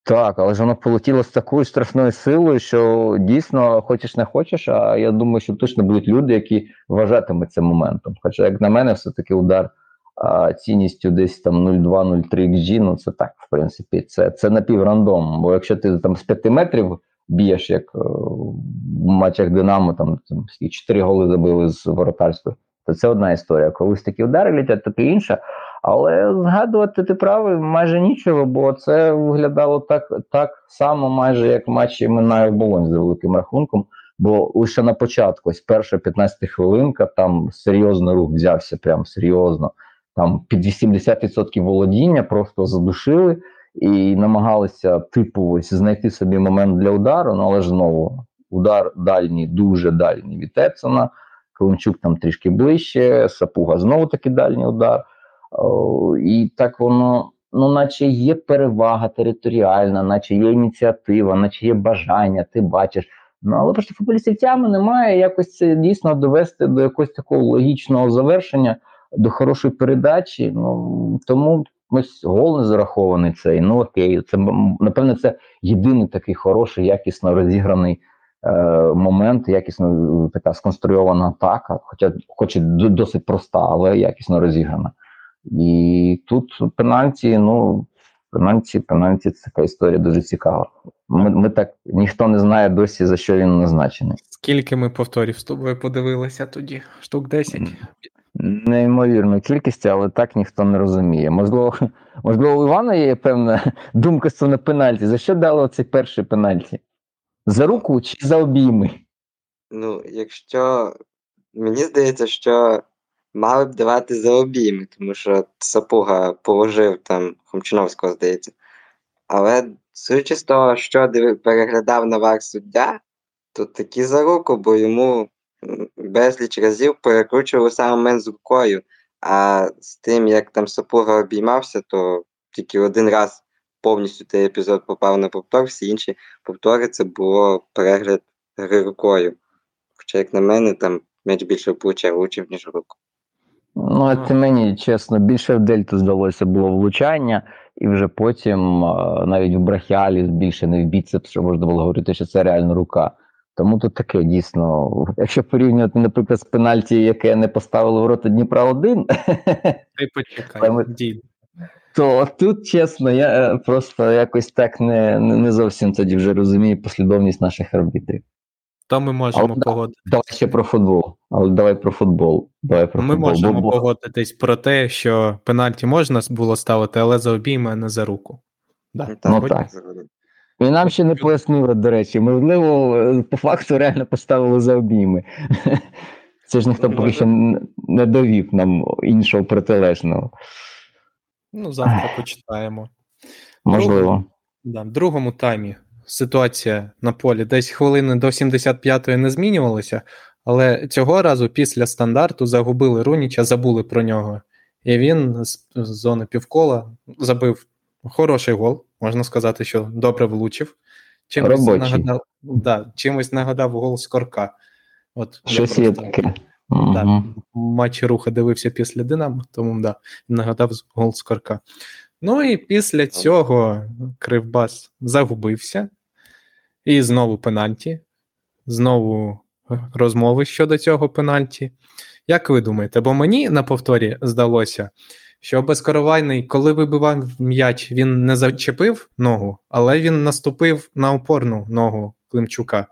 Так, але ж воно полетіло з такою страшною силою, що дійсно хочеш не хочеш, а я думаю, що точно будуть люди, які вважатимуть це моментом. Хоча, як на мене, все-таки удар а, цінністю десь там 0,2-0,3 XG, ну це так, в принципі, це, це напіврандом. Бо якщо ти там з 5 метрів б'єш, як е, в матчах Динамо, там, там 4 голи забили з воротарства, то це одна історія. Колись такі удари літять, то інша. Але згадувати ти правий майже нічого, бо це виглядало так так само, майже як матчі Минає Болонь за великим рахунком. Бо лише на початку, ось перша 15 хвилинка, там серйозно рух взявся, прям серйозно. Там під 80% володіння просто задушили і намагалися, типу, ось знайти собі момент для удару. Ну але ж знову удар дальній, дуже дальній від Епсона. Климчук там трішки ближче, Сапуга знову таки дальній удар. І так воно, ну, наче є перевага територіальна, наче є ініціатива, наче є бажання, ти бачиш. Ну, але просто футболістів тями немає якось це дійсно довести до якогось такого логічного завершення, до хорошої передачі. Ну тому ось гол не зарахований цей. Ну окей, це напевне це єдиний такий хороший, якісно розіграний е, момент, якісно е, така сконструйована атака, хоча, хоч і досить проста, але якісно розіграна. І тут пенальті, ну, пенальті, пенальті це така історія дуже цікава. Ми, ми так ніхто не знає досі, за що він назначений. Скільки ми повторів з тобою подивилися тоді? Штук 10? Неймовірну кількість, але так ніхто не розуміє. Можливо, можливо, у Івана є певна думка стосовно пенальті. За що дало цей перший пенальті? За руку чи за обійми? Ну, якщо мені здається, що мали б давати за обійми, тому що Сапуга положив там Хомчиновського, здається. Але судячи з того, що переглядав на вар суддя, то таки за руку, бо йому безліч разів перекручували саме момент з рукою. А з тим, як там Сапуга обіймався, то тільки один раз повністю той епізод попав на повтор, всі інші повтори це було перегляд гри рукою. Хоча, як на мене, там м'яч більше плече влучив, ніж руку. Ну, а це мені чесно, більше в Дельту здалося було влучання, і вже потім навіть в брахіалі збільшений в біцепс, що можна було говорити, що це реально рука. Тому тут таке дійсно, якщо порівнювати, наприклад, з пенальті, яке не поставили ворота Дніпра 1 Ти почекай, дій. то тут, чесно, я е, просто якось так не, не не зовсім тоді вже розумію послідовність наших арбітрів. То ми можемо Але да. погодити. Давай ще про футбол. Але давай про футбол. Давай про Ми футбол. можемо Бо- погодитись про те, що пенальті можна було ставити, але за обійми, а не за руку. Да. Ну, Хоч- так. І нам ще не пояснили, до речі. Можливо, по факту реально поставили за обійми. Це ж ніхто Ну, поки що не довів нам іншого протилежного. Ну, завтра почитаємо. Можливо. В другому таймі ситуація на полі десь хвилини до 75-ї не змінювалася, але цього разу після стандарту загубили Руніча, забули про нього. І він з, зони півкола забив хороший гол, можна сказати, що добре влучив. Чимось Робочий. нагадав, да, чимось нагадав гол Скорка. От Щось є таке. Да, Мгм. матчі руха дивився після Динамо, тому да, нагадав гол Скорка. Ну і після цього Кривбас загубився. І знову пенальті. Знову розмови щодо цього пенальті. Як ви думаєте? Бо мені на повторі здалося, що безкоровайний, коли вибивав м'яч, він не зачепив ногу, але він наступив на опорну ногу Климчука.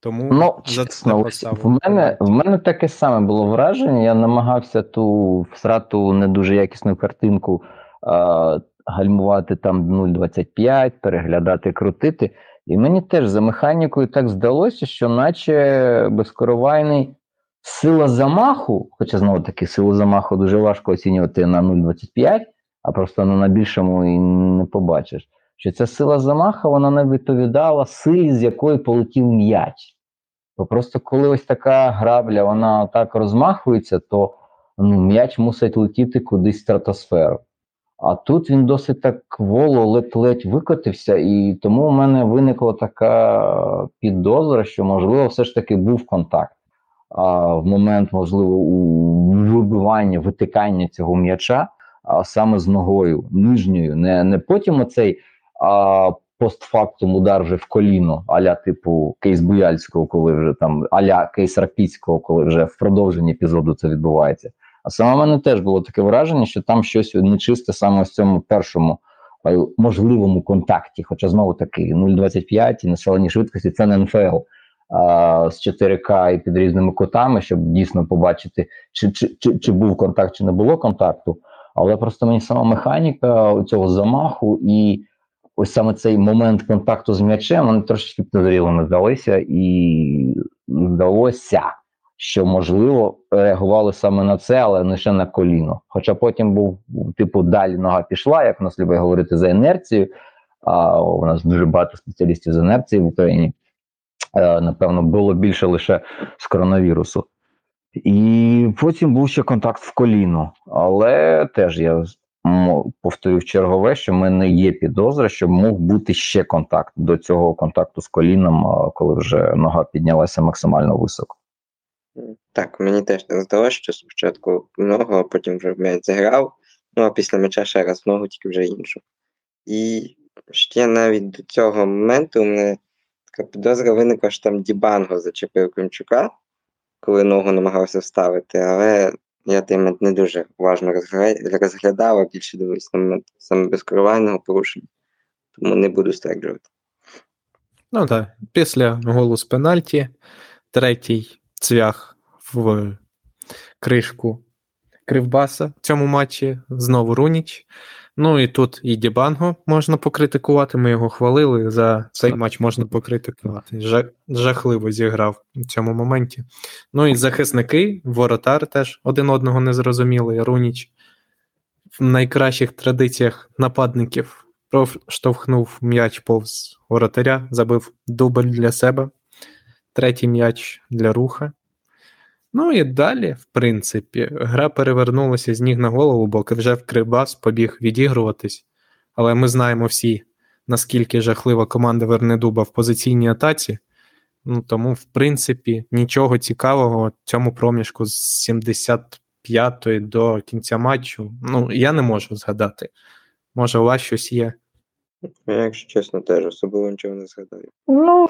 Тому Ну, за це в мене, в мене таке саме було враження. Я намагався ту всрату не дуже якісну картинку а, гальмувати там 0,25, переглядати, крутити. І мені теж за механікою так здалося, що наче безкоровайний сила замаху, хоча знову таки силу замаху дуже важко оцінювати на 0,25, а просто на більшому і не побачиш. що ця сила замаха вона не відповідала силі, з якої полетів м'яч. Бо просто коли ось така грабля вона так розмахується, то ну, м'яч мусить летіти кудись в стратосферу. А тут він досить так кволо ледь-ледь викотився, і тому у мене виникла така підозра, що, можливо, все ж таки був контакт. А в момент, можливо, у вибивання, витикання цього м'яча, а саме з ногою нижньою, не не потім оцей а, постфактум удар вже в коліно, аля типу Кейс Буяльського, коли вже там аля Кейс Рапіцького, коли вже в продовженні епізоду це відбувається. А саме в мене теж було таке враження, що там щось нечисте саме в цьому першому можливому контакті. Хоча знову таки 0,25 і населені швидкості це не НФЛ а, з 4К і під різними кутами, щоб дійсно побачити, чи, чи, чи, чи був контакт, чи не було контакту. Але просто мені сама механіка цього замаху і ось саме цей момент контакту з м'ячем вони трошечки підозрілими здалися, і здалося, що можливо реагували саме на це, але не ще на коліно. Хоча потім був типу далі нога пішла, як нас любить говорити за інерцію. А у нас дуже багато спеціалістів з інерції в Україні. Е, напевно, було більше лише з коронавірусу. І потім був ще контакт в коліно. Але теж я повторюю чергове, що в мене є підозра, що мог бути ще контакт до цього контакту з коліном, коли вже нога піднялася максимально високо. Так, мені теж не здалося, що спочатку ногу, а потім вже в м'яч зіграв, ну а після м'яча ще раз в ногу, тільки вже іншу. І ще навіть до цього моменту мене така підозра виникла, що там Дібанго зачепив Кримчука, коли ногу намагався вставити, але я той момент не дуже уважно розглядав, а більше дивився на момент саме безкоровального порушення, тому не буду стверджувати. Ну так, після голу з пенальті, третій цвях в кришку Кривбаса в цьому матчі, знову Руніч. Ну і тут і Дібанго можна покритикувати. Ми його хвалили. За цей матч можна покритикувати. Жахливо зіграв у цьому моменті. Ну і захисники, воротар теж один одного не зрозуміли. Руніч в найкращих традиціях нападників проштовхнув м'яч повз воротаря, забив дубль для себе, третій м'яч для руха. Ну і далі, в принципі, гра перевернулася з ніг на голову, бо вже в Кривбас побіг відігруватись. Але ми знаємо всі, наскільки жахлива команда Вернедуба в позиційній атаці. Ну Тому, в принципі, нічого цікавого цьому проміжку з 75-ї до кінця матчу. Ну, я не можу згадати. Може, у вас щось є? Я, якщо чесно, теж особливо нічого не згадаю. Ну,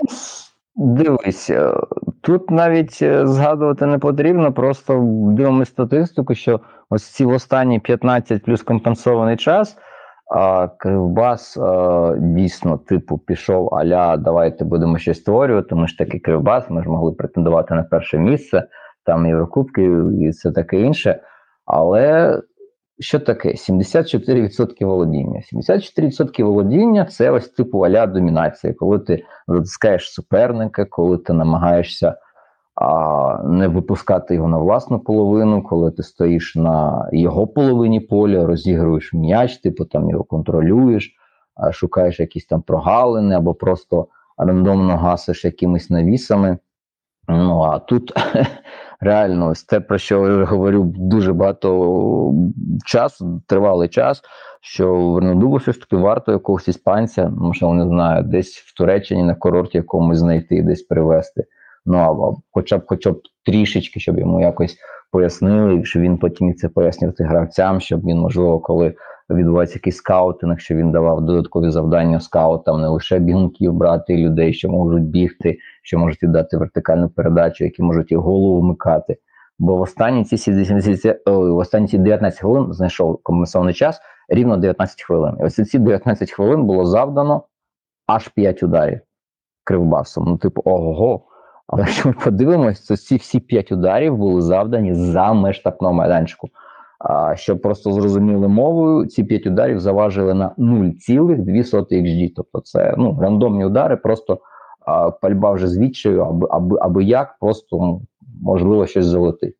Дивись, е, тут навіть е, згадувати не потрібно, просто дивимося статистику, що ось ці в останні 15 плюс компенсований час, а Кривбас а, е, дійсно, типу, пішов аля, давайте будемо щось створювати. Ми ж таки Кривбас, ми ж могли претендувати на перше місце, там Єврокубки і все таке інше. Але що таке? 74% володіння. 74% володіння це ось типу аля домінація, коли ти затискаєш суперника, коли ти намагаєшся а, не випускати його на власну половину, коли ти стоїш на його половині поля, розігруєш м'яч, типу там його контролюєш, а, шукаєш якісь там прогалини або просто рандомно гасиш якимись навісами. Ну а тут реально ось те, про що я говорю дуже багато часу, тривалий час, що Вернодубу все ж таки варто якогось іспанця, можливо, не знаю, десь в Туреччині на курорті якомусь знайти, десь привезти. Ну або хоча б хоча б трішечки, щоб йому якось пояснили, щоб він потім це пояснювати гравцям, щоб він, можливо, коли відбувається якийсь скаутинг, що він давав додаткові завдання скаутам, не лише бігунків брати людей, що можуть бігти, що можуть віддати вертикальну передачу, які можуть і голову вмикати. Бо в останні ці 70, в останні ці 19 хвилин знайшов компенсований час рівно 19 хвилин. І ось ці 19 хвилин було завдано аж 5 ударів кривбасом. Ну, типу, ого. Але якщо ми подивимось, то ці всі 5 ударів були завдані за меж майданчику. А щоб просто зрозуміли мовою, ці 5 ударів заважили на 0,2 XG. Тобто це ну, рандомні удари, просто а, пальба вже з відчаю, аби, аби, аби як, просто можливо щось залетить.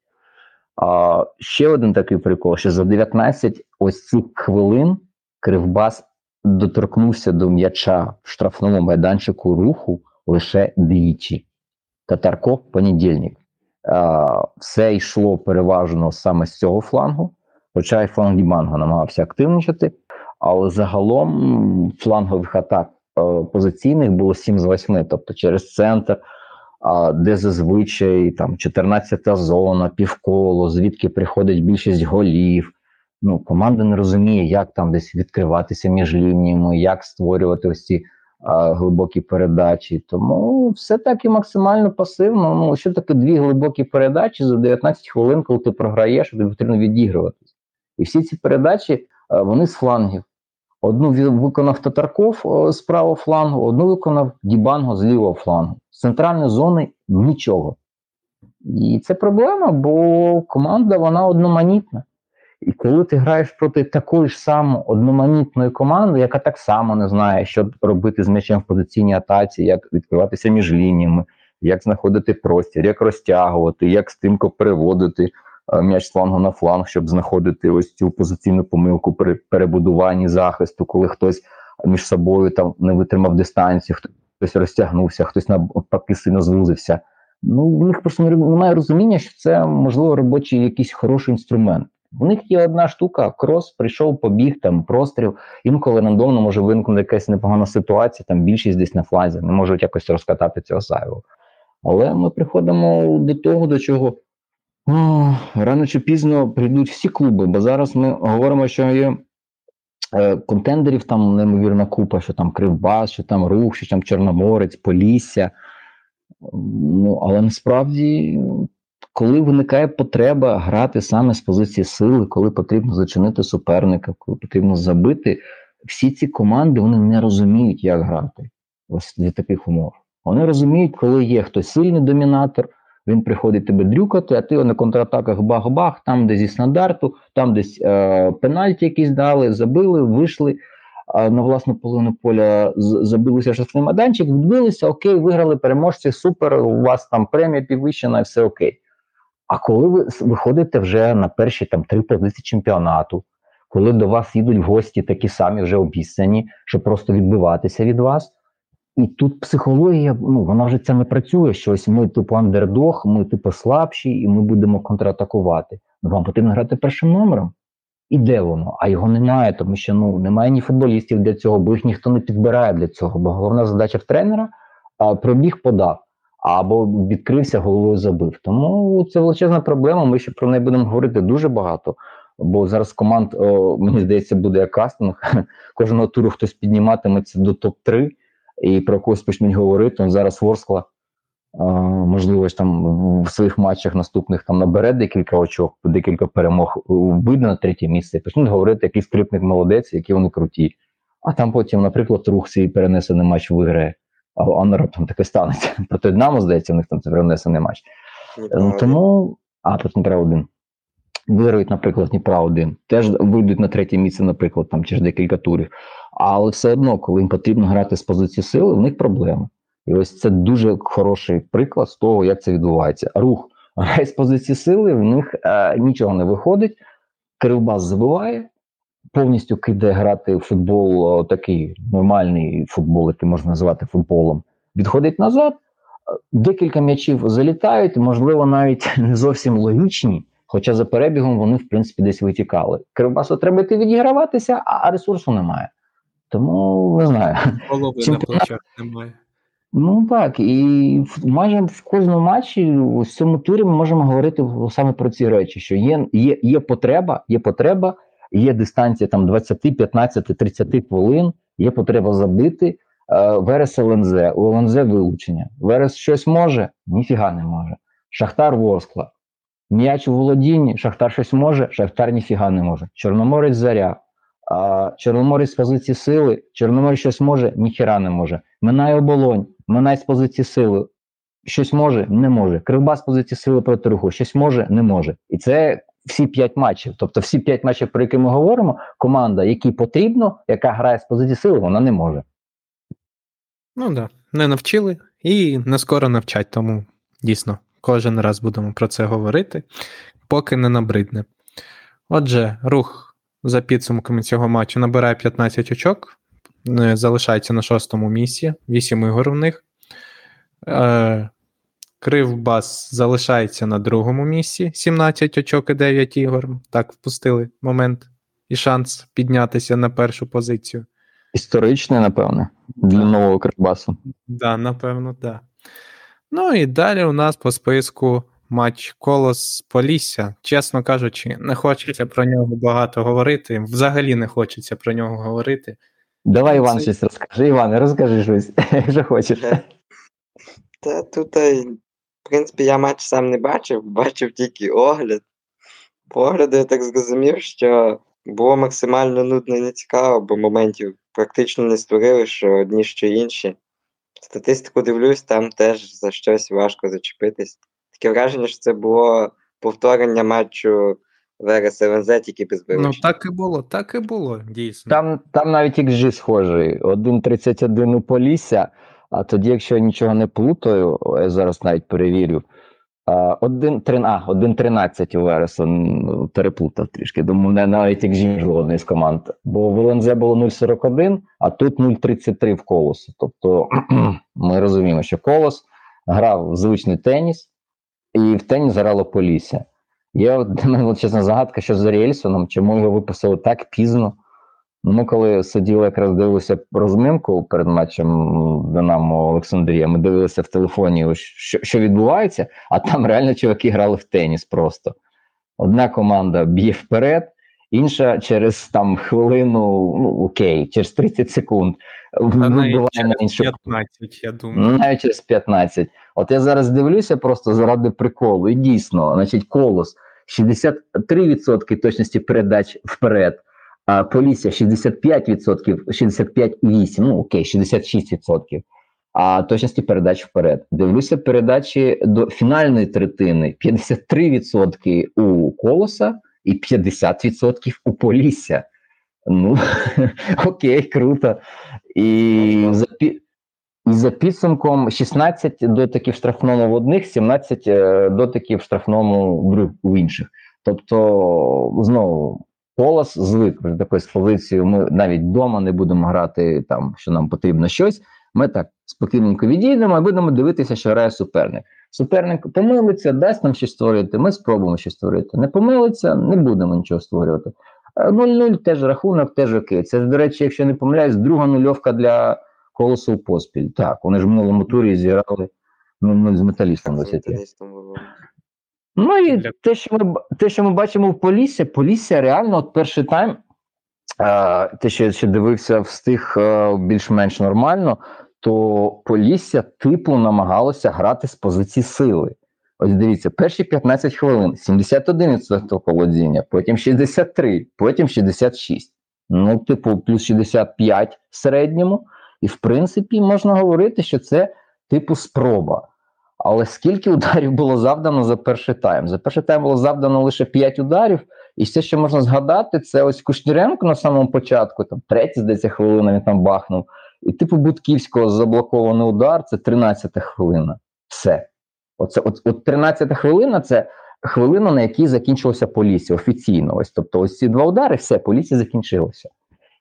А, Ще один такий прикол: що за 19 ось цих хвилин Кривбас доторкнувся до м'яча в штрафному майданчику руху лише двічі. Татарков понедільник. А, Все йшло переважно саме з цього флангу, хоча і фланг Діманго намагався активничати, але загалом флангових атак е, позиційних було 7 з 8, тобто через центр, де зазвичай там 14-та зона, півколо, звідки приходить більшість голів. Ну, команда не розуміє, як там десь відкриватися між лініями, як створювати ось ці глибокі передачі. Тому все так і максимально пасивно. Ну, що таке дві глибокі передачі за 19 хвилин, коли ти програєш, тобі потрібно відігруватись. І всі ці передачі вони з флангів. Одну виконав Татарков з правого флангу, одну виконав Дібанго з лівого флангу. З центральної зони нічого. І це проблема, бо команда вона одноманітна. І коли ти граєш проти такої ж само одноманітної команди, яка так само не знає, що робити з м'ячем в позиційній атаці, як відкриватися між лініями, як знаходити простір, як розтягувати, як стрімко переводити е, м'яч з флангу на фланг, щоб знаходити ось цю позиційну помилку при перебудуванні захисту, коли хтось між собою там не витримав дистанцію, хтось розтягнувся, хтось навпаки сильно звузився. Ну, у них просто не- немає розуміння, що це можливо робочий якийсь хороший інструмент. У них є одна штука: крос, прийшов, побіг, там простріл. Інколи рандомно може виникнути якась непогана ситуація, там більшість десь на фланзі, не можуть якось розкатати цього зайвого. Але ми приходимо до того, до чого о, рано чи пізно прийдуть всі клуби, бо зараз ми говоримо, що є е, контендерів там неймовірна купа, що там Кривбас, що там Рух, що там Чорноморець, Полісся. Ну, але насправді, коли виникає потреба грати саме з позиції сили, коли потрібно зачинити суперника, коли потрібно забити, всі ці команди вони не розуміють, як грати ось для таких умов. Вони розуміють, коли є хтось сильний домінатор, він приходить тебе дрюкати, а ти його на контратаках бах-бах, там десь зі стандарту, там десь е, пенальті якісь дали, забили, вийшли на власну половину поля, забилися штрафний майданчик, відбилися, окей, виграли переможці, супер, у вас там премія підвищена, все окей. А коли ви виходите вже на перші там три позиції чемпіонату, коли до вас їдуть гості такі самі вже обіцяні, щоб просто відбиватися від вас. І тут психологія, ну вона вже це не працює. що ось ми, типу, андердог, ми типу слабші, і ми будемо контратакувати. Ну, вам потрібно грати першим номером. І де воно? А його немає, тому що ну немає ні футболістів для цього, бо їх ніхто не підбирає для цього. Бо головна задача в тренера а, пробіг подав або відкрився головою забив. Тому це величезна проблема. Ми ще про неї будемо говорити дуже багато. Бо зараз команд, о, мені здається, буде як кастинг. Кожного туру хтось підніматиметься до топ-3 і про когось почнуть говорити. Он зараз Ворскла, а, можливо, ж там в своїх матчах наступних там набере декілька очок, декілька перемог, вийде на третє місце і почнуть говорити, який скрипник молодець, які вони круті. А там потім, наприклад, рух свій перенесений матч виграє. А, раптом таке станеться. Проти Динамо, здається, у них там це перенесений матч. Ну, тому, а тут Дніпра один. Виграють, наприклад, Дніпра один. Теж вийдуть на третє місце, наприклад, там через декілька турів. Але все одно, коли їм потрібно грати з позиції сили, у них проблеми. І ось це дуже хороший приклад з того, як це відбувається. Рух грає з позиції сили, в них е, нічого не виходить. Кривбас забиває, повністю кидає грати в футбол, такий нормальний футбол, який можна назвати футболом. Відходить назад, декілька м'ячів залітають, можливо, навіть не зовсім логічні. Хоча за перебігом вони, в принципі, десь витікали. Кривбасу треба йти відіграватися, а ресурсу немає. Тому не знаю. Половини Чемпіонат- плеча немає. Ну так, і в, майже в кожному матчі у цьому турі ми можемо говорити саме про ці речі: що є, є, є потреба, є потреба, є дистанція там 20, 15, 30 хвилин, є потреба забити. Е, Верес ЛНЗ, у ЛНЗ вилучення. Верес щось може, ніфіга не може. Шахтар Ворскла. М'яч у володінні, Шахтар щось може, Шахтар ніфіга не може. Чорноморець заря. Чорноморець з позиції сили, Чорноморець щось може, ніхіра не може. Минає оболонь, Минай з позиції сили. Щось може, не може. Кривбас з позиції сили проти руху, щось може, не може. І це всі п'ять матчів. Тобто, всі п'ять матчів, про які ми говоримо, команда, якій потрібно, яка грає з позиції сили, вона не може. Ну так, да. не навчили і не скоро навчать, тому дійсно кожен раз будемо про це говорити, поки не набридне. Отже, рух за підсумками цього матчу набирає 15 очок, е, залишається на шостому місці, 8 ігор в них. Е, Кривбас залишається на другому місці, 17 очок і 9 ігор. Так, впустили момент і шанс піднятися на першу позицію. Історичний, напевне, для нового Кривбасу. Да, напевно, так. Да. Ну і далі у нас по списку матч Колос Полісся. Чесно кажучи, не хочеться про нього багато говорити. Взагалі не хочеться про нього говорити. Давай, Іван, Це- щось розкажи. Іван, розкажи щось, якщо хочеш. Та тут, е, в принципі, я матч сам не бачив, бачив тільки огляд. По огляду я так зрозумів, що було максимально нудно і нецікаво, бо моментів практично не створили, що одні, що інші. Статистику дивлюсь, там теж за щось важко зачепитись. Таке враження, що це було повторення матчу Верес ЛНЗ, тільки без Ну, так і було, так і було, дійсно. Там, там навіть XG схожий. 1.31 у Полісся, а тоді, якщо я нічого не плутаю, я зараз навіть перевірю. а, 1.13 а, 1.13 у Вереса м, переплутав трішки. Думаю, навіть XG жодної з команд. Бо в ЛНЗ було 0.41, а тут 0.33 в колосу. Тобто ми розуміємо, що колос грав в звичний теніс, і в теніс грало Полісся. Є для мене величезна загадка, що з Рєльсоном, чому його виписали так пізно. Ну, Ми коли сиділи, якраз дивилися розминку перед матчем Динамо Олександрія, ми дивилися в телефоні, що, що відбувається, а там реально чуваки грали в теніс просто. Одна команда б'є вперед, інша через там хвилину, ну окей, через 30 секунд вибиває на через іншу 15, я думаю. Навіть через 15. От я зараз дивлюся просто заради приколу. І дійсно, значить, колос 63% точності передач вперед, а Полісся 65%, 65,8%, ну окей, 66%. А точності передач вперед. Дивлюся передачі до фінальної третини: 53% у колоса і 50% у Полісся. Ну, окей, круто. І за, і за підсумком 16 дотиків штрафному в одних, 17 е, дотиків штрафному в інших. Тобто, знову, Колос звик вже такої з позицією. Ми навіть вдома не будемо грати там, що нам потрібно щось. Ми так спокійненько відійдемо і будемо дивитися, що грає суперник. Суперник помилиться, дасть нам щось створити. Ми спробуємо щось створити. Не помилиться, не будемо нічого створювати. Е, 0-0 теж рахунок, теж окей. Це ж, до речі, якщо не помиляюсь, друга нульовка для колосу в поспіль. Так, вони ж в минулому турі зіграли 0-0 з металістом З металістом. Ну і Для- те, що ми те, що ми бачимо в Полісся, Полісся реально от перший тайм. е, Те, що я ще дивився, встиг е, більш-менш нормально, то Полісся типу намагалося грати з позиції сили. Ось дивіться, перші 15 хвилин 71% володіння, потім 63, потім 66. Ну, типу, плюс 65 в середньому. І в принципі можна говорити, що це типу спроба. Але скільки ударів було завдано за перший тайм? За перший тайм було завдано лише 5 ударів, і все, що можна згадати, це ось Кушніренко на самому початку, там третя, здається, хвилина він там бахнув. І типу Будківського заблокований удар це 13 хвилина. Все. Оце, от, от 13 хвилина це хвилина, на якій закінчилося Полісся офіційно. Ось, тобто, ось ці два удари, все, Полісся закінчилося.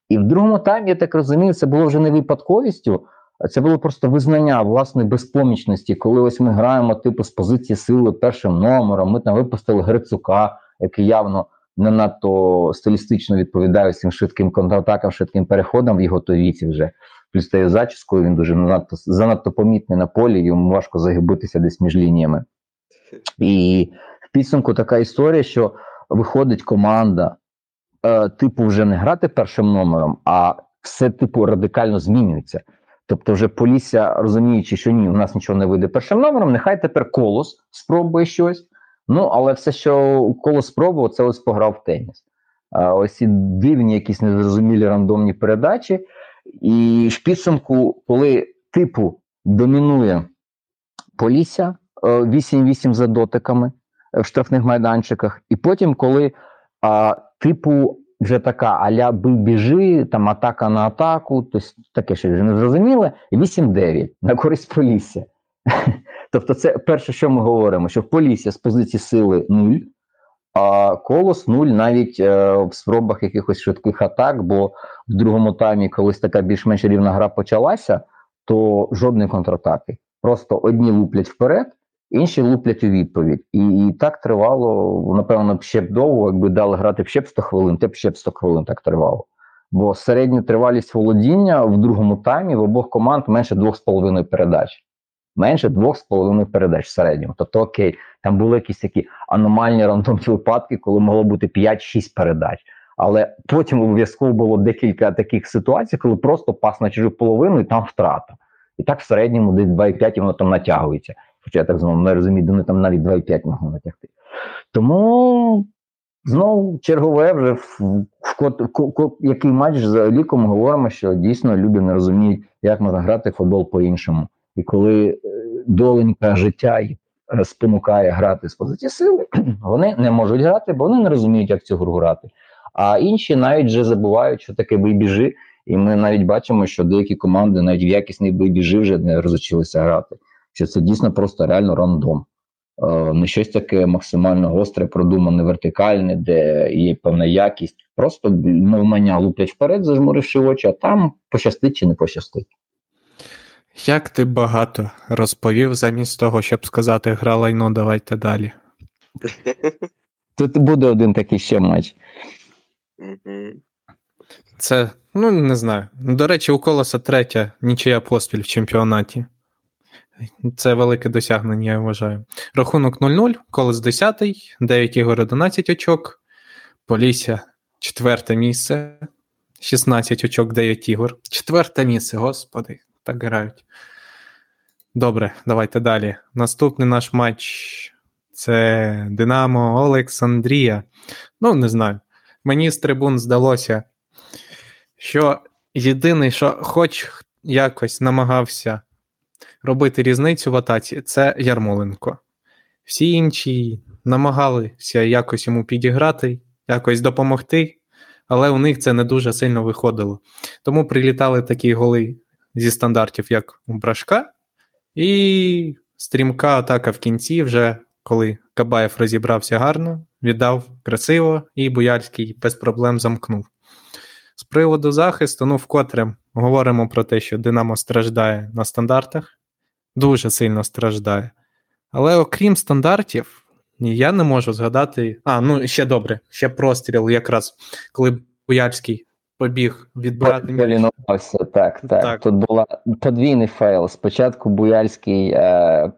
І в другому таймі, я так розумію, це було вже не випадковістю, це було просто визнання власної безпомічності, коли ось ми граємо типу з позиції сили першим номером. Ми там випустили Грицука, який явно не надто стилістично відповідає цим швидким контратакам, швидким переходам в його то віці вже. Плюс тією зачіскою він дуже надто, занадто помітний на полі, йому важко загибитися десь між лініями. І в підсумку така історія, що виходить команда, е, типу, вже не грати першим номером, а все типу радикально змінюється. Тобто, вже Полісся, розуміючи, що ні, у нас нічого не вийде першим номером, нехай тепер колос спробує щось. Ну, але все, що колос спробував, це ось пограв в теніс. Ось ці дивні, якісь незрозумілі рандомні передачі. І в підсумку, коли типу домінує Полісся е, 8-8 за дотиками е, в штрафних майданчиках, і потім, коли а, типу вже така аля бий біжи, там атака на атаку, тобто таке ще вже незрозуміле, 8-9 на користь Полісся. Тобто, це перше, що ми говоримо, що Полісся з позиції сили 0, а колос нуль навіть е, в спробах якихось швидких атак, бо в другому таймі, колись така більш-менш рівна гра почалася, то жодної контратаки. Просто одні луплять вперед, інші луплять у відповідь. І, і так тривало, напевно, ще б довго, якби дали грати ще б 100 хвилин, то б ще б 100 хвилин так тривало. Бо середня тривалість володіння в другому таймі в обох команд менше 2,5 передач. Менше 2,5 передач в середньому. Тобто, окей, там були якісь такі аномальні рандомні випадки, коли могло бути 5-6 передач. Але потім обов'язково було декілька таких ситуацій, коли просто пас на чужу половину і там втрата. І так в середньому десь 2,5 і воно там натягується. Хоча я так знову не розумію, де вони там навіть 2,5 могли натягти. Тому знову чергове вже в, в, ко- який матч за ліком говоримо, що дійсно люди не розуміють, як можна грати в футбол по-іншому. І коли е, доленька життя е, спонукає грати з позиції сили, вони не можуть грати, бо вони не розуміють, як цю гру грати. А інші навіть вже забувають, що таке вибіжи, і ми навіть бачимо, що деякі команди навіть в якісний вибіжи вже не розучилися грати. Що це дійсно просто реально рандом. Е, Не щось таке максимально гостре, продумане, вертикальне, де є певна якість. Просто навмання луплять вперед, зажмуривши очі, а там пощастить чи не пощастить. Як ти багато розповів замість того, щоб сказати гра лайно, давайте далі. Тут буде один такий ще матч. Це, ну не знаю. До речі, у колоса третя нічия поспіль в чемпіонаті. Це велике досягнення, я вважаю. Рахунок 0-0, колос 10, 9 ігор 11 очок. Полісся четверте місце, 16 очок, 9 ігор. Четверте місце, господи, так грають. Добре, давайте далі. Наступний наш матч це Динамо Олександрія. Ну, не знаю. Мені з трибун здалося, що єдиний, що хоч якось намагався робити різницю в атаці, це Ярмоленко. Всі інші намагалися якось йому підіграти, якось допомогти, але у них це не дуже сильно виходило. Тому прилітали такі голи зі стандартів, як у Брашка, і стрімка атака в кінці, вже коли Кабаєв розібрався гарно, віддав красиво, і Буяльський без проблем замкнув. З приводу захисту, ну, вкотре говоримо про те, що Динамо страждає на стандартах, дуже сильно страждає. Але окрім стандартів, я не можу згадати. А, ну ще добре, ще простріл, якраз коли Буяльський побіг відбирати. Полінувався, так, так. Так. Тут була подвійний fail. Спочатку Буяльський е,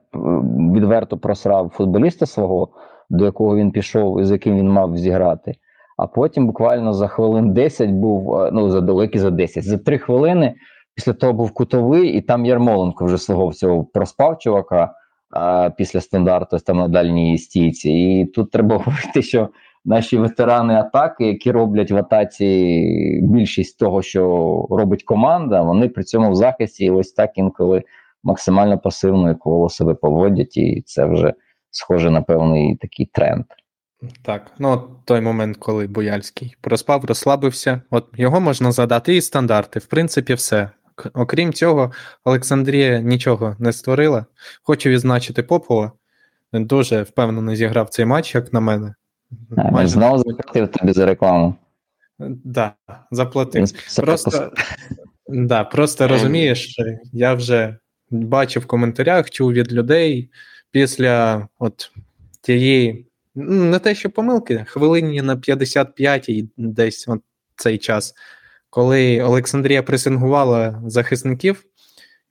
відверто просрав футболіста свого, до якого він пішов і з яким він мав зіграти. А потім буквально за хвилин 10 був, е, ну за далекі за 10, за 3 хвилини після того був кутовий, і там Ярмоленко вже свого всього проспав чувака а, після стандарту там на дальній стійці. І тут треба говорити, що наші ветерани атаки, які роблять в атаці більшість того, що робить команда, вони при цьому в захисті ось так інколи максимально пасивно і коло себе поводять, і це вже схоже на певний такий тренд. Так, ну той момент, коли Буяльський проспав, розслабився. От його можна задати і стандарти. В принципі, все. Окрім цього, Олександрія нічого не створила. Хочу відзначити Попова. Він дуже впевнено зіграв цей матч, як на мене. Майже- Знову заплатив тобі за рекламу. Да, заплатив. Просто, да, просто розумієш, я вже бачив в коментарях, чув від людей після от тієї, ну, не те, що помилки, хвилині на 55-й десь от цей час, коли Олександрія пресингувала захисників,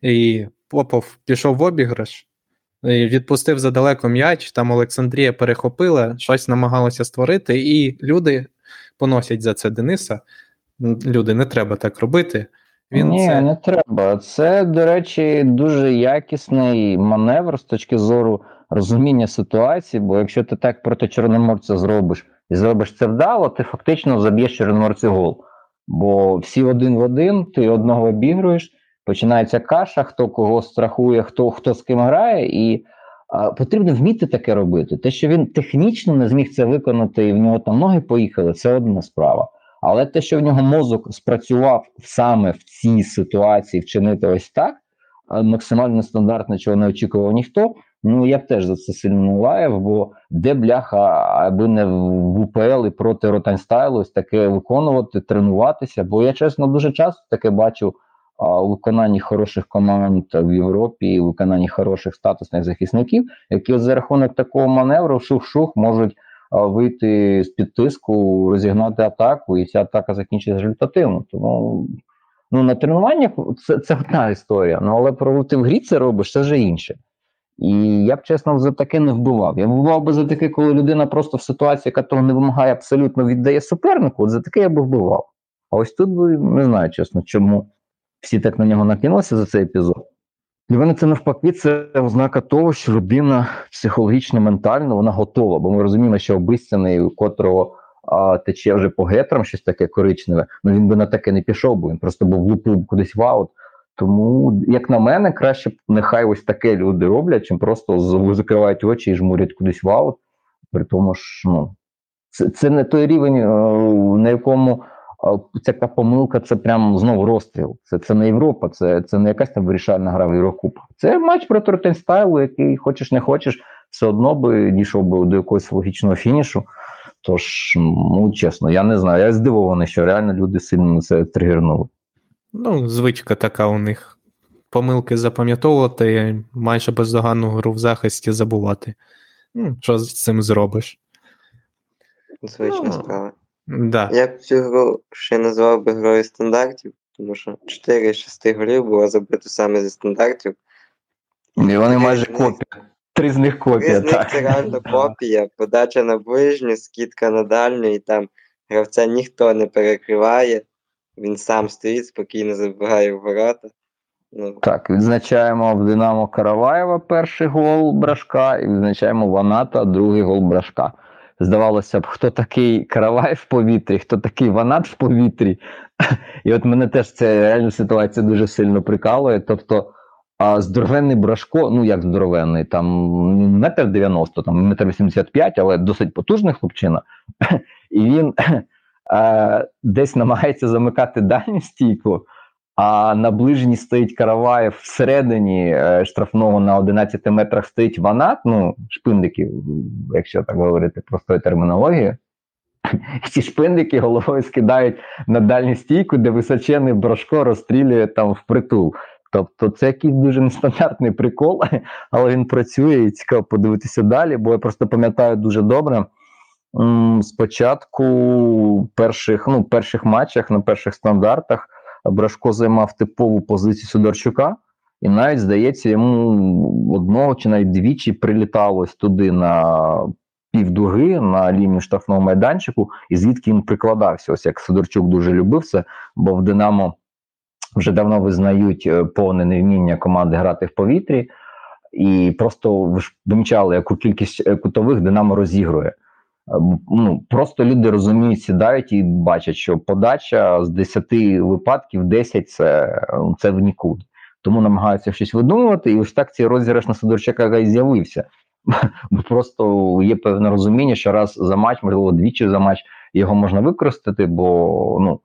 і Попов пішов в обіграш, і відпустив задалеко м'яч, там Олександрія перехопила, щось намагалося створити, і люди поносять за це Дениса. Люди, не треба так робити. Він Ні, це... не треба. Це, до речі, дуже якісний маневр з точки зору розуміння ситуації, бо якщо ти так проти Чорноморця зробиш і зробиш це вдало, ти фактично заб'єш Чорноморцю гол. Бо всі один в один, ти одного обігруєш, починається каша, хто кого страхує, хто, хто з ким грає, і а, потрібно вміти таке робити. Те, що він технічно не зміг це виконати, і в нього там ноги поїхали, це одна справа. Але те, що в нього мозок спрацював саме в цій ситуації вчинити ось так, максимально нестандартно, чого не очікував ніхто, Ну я б теж за це сильно не лаяв, бо де бляха, аби не в УПЛ і проти Ротанстайлу ось таке виконувати, тренуватися. Бо я чесно дуже часто таке бачу а, у виконанні хороших команд в Європі, у виконанні хороших статусних захисників, які за рахунок такого маневру шух-шух можуть а, вийти з під тиску, розігнати атаку, і ця атака закінчиться результативно. Тому ну на тренуваннях це це одна історія. Ну але проводити в грі це робиш, це вже інше. І я б чесно за таке не вбивав. Я вбивав би за таке, коли людина просто в ситуації, яка того не вимагає, абсолютно віддає супернику. От за таке я би вбивав. А ось тут би не знаю, чесно, чому всі так на нього накинулися за цей епізод. Для мене це навпаки, це ознака того, що людина психологічно, ментально вона готова. Бо ми розуміємо, що обіцяний, у котрого а, тече вже по гетрам щось таке коричневе, ну він би на таке не пішов, бо він просто був влупив кудись в аут. Тому, як на мене, краще нехай ось таке люди роблять, чим просто закривають очі і жмурять кудись в аут. При тому ж ну, це це не той рівень, е, на якому ця помилка це прям знову розстріл. Це це не Європа, це це не якась там вирішальна гра в Єврокуб. Це матч проти Ротенстайлу, який хочеш не хочеш, все одно би дійшов би до якогось логічного фінішу. Тож, ну чесно, я не знаю. Я здивований, що реально люди сильно на це тригернули. Ну, звичка така у них. Помилки запам'ятовувати, майже бездоганну гру в захисті забувати. Ну, Що з цим зробиш? Звична ну, справа. Да. Я б цю гру ще назвав би грою стандартів, тому що 4 з 6 голів було забито саме зі стандартів. І вони майже копія. Три з них копія. Три з них це реально копія, подача на ближню, скидка на дальню, і там гравця ніхто не перекриває. Він сам стоїть, спокійно забігає в ворота. Ну. Так, відзначаємо в Динамо Караваєва перший гол Брашка, і відзначаємо Ваната другий гол Брашка. Здавалося б, хто такий Каравай в повітрі, хто такий Ванат в повітрі. І от мене теж ця реальна ситуація дуже сильно прикалує. Тобто, а здоровенний Брашко, ну як здоровенний, там метр дев'яносто, там метр вісімдесят п'ять, але досить потужний хлопчина. І він е, десь намагається замикати дальню стійку, а на ближній стоїть Караваєв всередині е, штрафного на 11 метрах стоїть ванат, ну, шпиндиків, якщо так говорити простою термінологією. Ці шпиндики головою скидають на дальню стійку, де височений брошко розстрілює там впритул. Тобто це якийсь дуже нестандартний прикол, але він працює і цікаво подивитися далі, бо я просто пам'ятаю дуже добре. Спочатку перших ну, перших матчах на перших стандартах Брашко займав типову позицію Сидорчука, і навіть, здається, йому одного чи навіть двічі приліталось туди на півдуги на лінію штрафного майданчику, і звідки він прикладався. Ось як Сидорчук дуже любив це, бо в Динамо вже давно визнають е, повне невміння команди грати в повітрі. І просто ви ж помічали, яку кількість е, кутових Динамо розігрує ну, Просто люди розуміють, сідають і бачать, що подача з 10 випадків 10 це це в нікуди. Тому намагаються щось видумувати, і ось так цей розіграш на Сидорчака і з'явився. Бо просто є певне розуміння, що раз за матч, можливо, двічі за матч його можна використати, бо ну,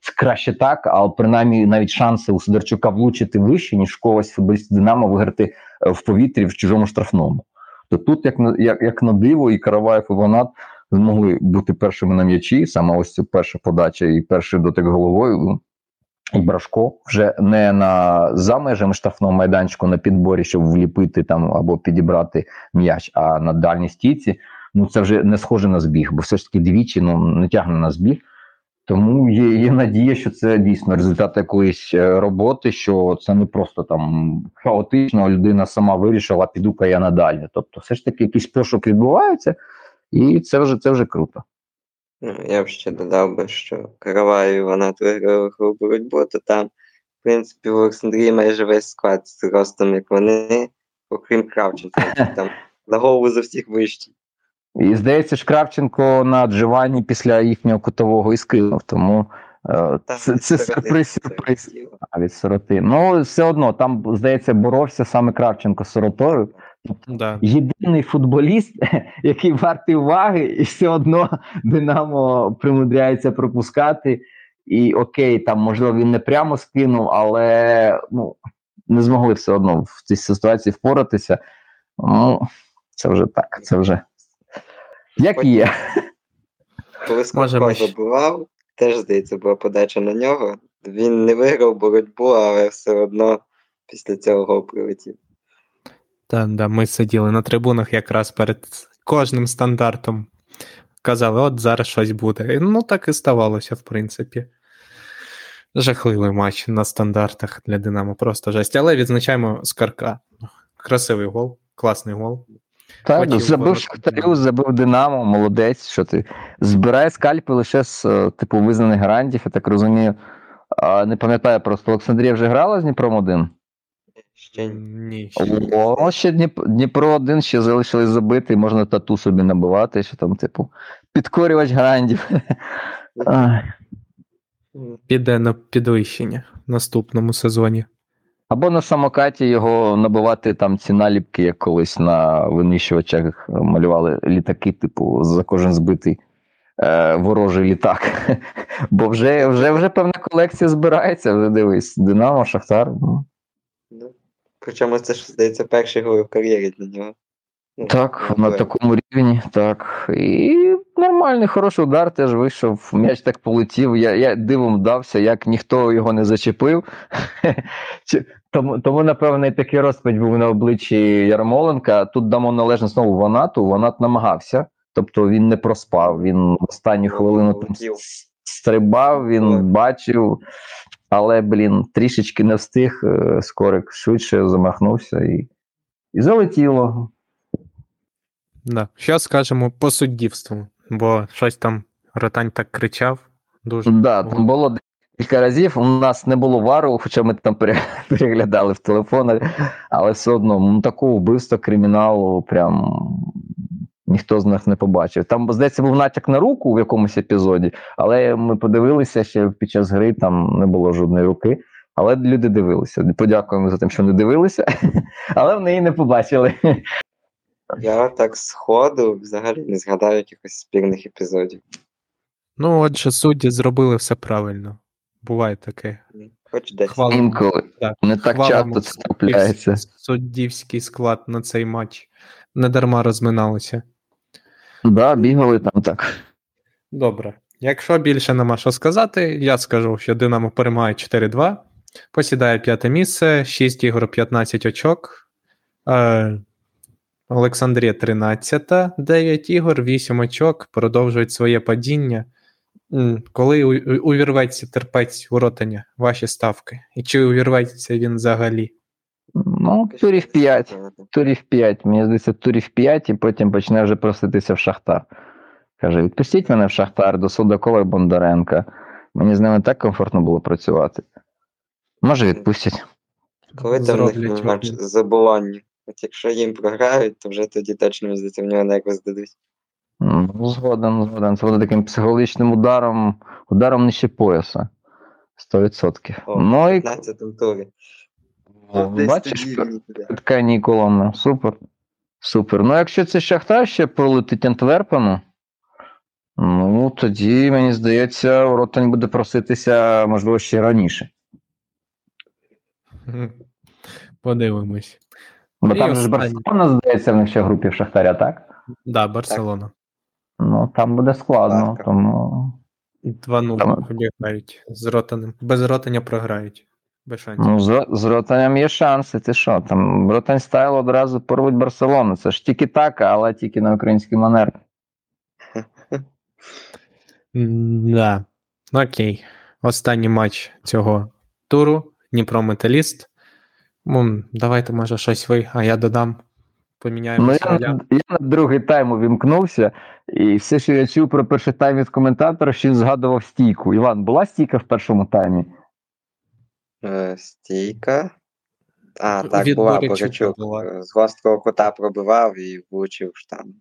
це краще так, а принаймні навіть шанси у Сидорчука влучити вище, ніж когось футболіст Динамо виграти е, в повітрі в чужому штрафному. То тут, як як, як на диво, і Караваєв і Ванат змогли бути першими на м'ячі, саме ось ця перша подача і перший дотик головою. І Брашко вже не на за межами штрафного майданчику на підборі, щоб вліпити там або підібрати м'яч, а на дальній стійці. Ну це вже не схоже на збіг, бо все ж таки двічі ну не тягне на збіг. Тому є є надія, що це дійсно результат якоїсь е, роботи, що це не просто там хаотично, людина сама вирішила, піду-ка я надалі. Тобто, все ж таки, якийсь пошук відбувається, і це вже це вже круто. Ну, я б ще додав би, що Караваю вона виграла боротьбу, то там, в принципі, в Олександрії майже весь склад з ростом, як вони, окрім Кравченка, там на голову за всіх вищий. І здається, ж Кравченко на Джованні після їхнього кутового і скинув, тому е, це це сюрприз сюрприз а, від сироти. Ну, все одно, там, здається, боровся саме Кравченко з сиротою. Да. Єдиний футболіст, який вартий уваги, і все одно Динамо примудряється пропускати. І окей, там, можливо, він не прямо скинув, але ну, не змогли все одно в цій ситуації впоратися. Ну, це вже так, це вже. Як є. Коли ще- забував, теж, здається, була подача на нього. Він не виграв боротьбу, але все одно після цього гол прилетів. Та, да, ми сиділи на трибунах якраз перед кожним стандартом. Казали, от зараз щось буде. Ну, так і ставалося, в принципі. Жахливий матч на стандартах для Динамо, просто жесть. Але відзначаємо Скарка. Красивий гол, класний гол. Так, Хотів забив Шахтарю, забив Динамо, молодець. Що ти? Збирає скальпи лише з е, типу визнаних гарантів, я так розумію. А, не пам'ятаю просто, Олександрія вже грала з Дніпром 1? Ще ні. О, ще Дніпро 1 ще залишились забити, можна тату собі набивати, що там, типу, підкорювач гарантів. Піде на підвищення в наступному сезоні. Або на самокаті його набивати там ці наліпки, як колись на винищувачах малювали літаки, типу, за кожен збитий е, ворожий літак. Бо вже, вже, вже певна колекція збирається, вже дивись, Динамо, Шахтар. ну. Ну, Причому це ж, здається, перший гол в кар'єрі для нього. Ну, Так, ну, на такому рівні, так. І нормальний, хороший удар теж вийшов. М'яч так полетів. Я, я дивом вдався, як ніхто його не зачепив. Тому, тому, напевно, і такий розпач був на обличчі Ярмоленка. Тут дамо належність знову Ванату. Ванат намагався. Тобто він не проспав. Він останню хвилину там стрибав, він бачив, але, блін, трішечки не встиг. е, Скорик швидше замахнувся і, і залетіло. Да. Що скажемо по суддівству, бо щось там Ротань так кричав. Дуже. Да, там було декілька разів. У нас не було вару, хоча ми там переглядали в телефонах, але все одно ну, такого вбивства криміналу прям ніхто з нас не побачив. Там, здається, був натяк на руку в якомусь епізоді, але ми подивилися ще під час гри, там не було жодної руки. Але люди дивилися. Подякуємо за те, що не дивилися, але в неї не побачили. Я так сходу взагалі не згадаю якихось спірних епізодів. Ну, отже, судді зробили все правильно. Буває таке. Хоч десь. Інколи Так. не так Хвалимо часто це трапляється. Суддівський склад на цей матч. Не дарма розминалися. Да, бігали там так. Добре. Якщо більше нема що сказати, я скажу, що Динамо перемагає 4-2, посідає п'яте місце, 6 ігор, 15 очок. Е, Олександрія 13, 9 ігор, 8 очок, продовжують своє падіння. Коли увірветься терпець у ротання, ваші ставки? І чи увірветься він взагалі? Ну, турів 5. Турів 5. Мені здається, турів 5, і потім почне вже проситися в Шахтар. Каже: відпустіть мене в Шахтар до Судакова і Бондаренка. Мені з ними так комфортно було працювати. Може, відпустять. Коли там в них Зроблять От якщо їм програють, то вже тоді точно мені здається, в нього нерви здадуть. Ну, згоден, згоден. Це буде таким психологічним ударом, ударом нижче пояса. 100%. О, ну і 15 турі. Бачиш, перед канікулами. Супер. Супер. Ну, якщо це Шахтар ще пролетить Антверпену, ну тоді, мені здається, Ротань буде проситися, можливо, ще раніше. Подивимось. Бо І там же ж. Барселона, здається, в них ще в групі в Шахтаря, так? Да, Барселона. Ну, там буде складно, Ласка. тому. 2-0 Там- обіграють з ротаним. Без ротання програють. Без шансів. Ну, з, з Ротанем є шанси. Ти що? Там Ротань стайл одразу порвуть Барселону. Це ж тільки така, але тільки на український манер. Да. Ну, Окей. Останній матч цього туру. Дніпро Металіст. Давайте, може, щось ви, а я додам. Ну, Поміняємося. я, я на другий тайм увімкнувся, і все, що я чув про перший тайм від коментатора, що він згадував стійку. Іван, була стійка в першому таймі? Е, Стійка. А, Від так, була Боричук. була. Е, З гострого кута пробивав і влучив штангу.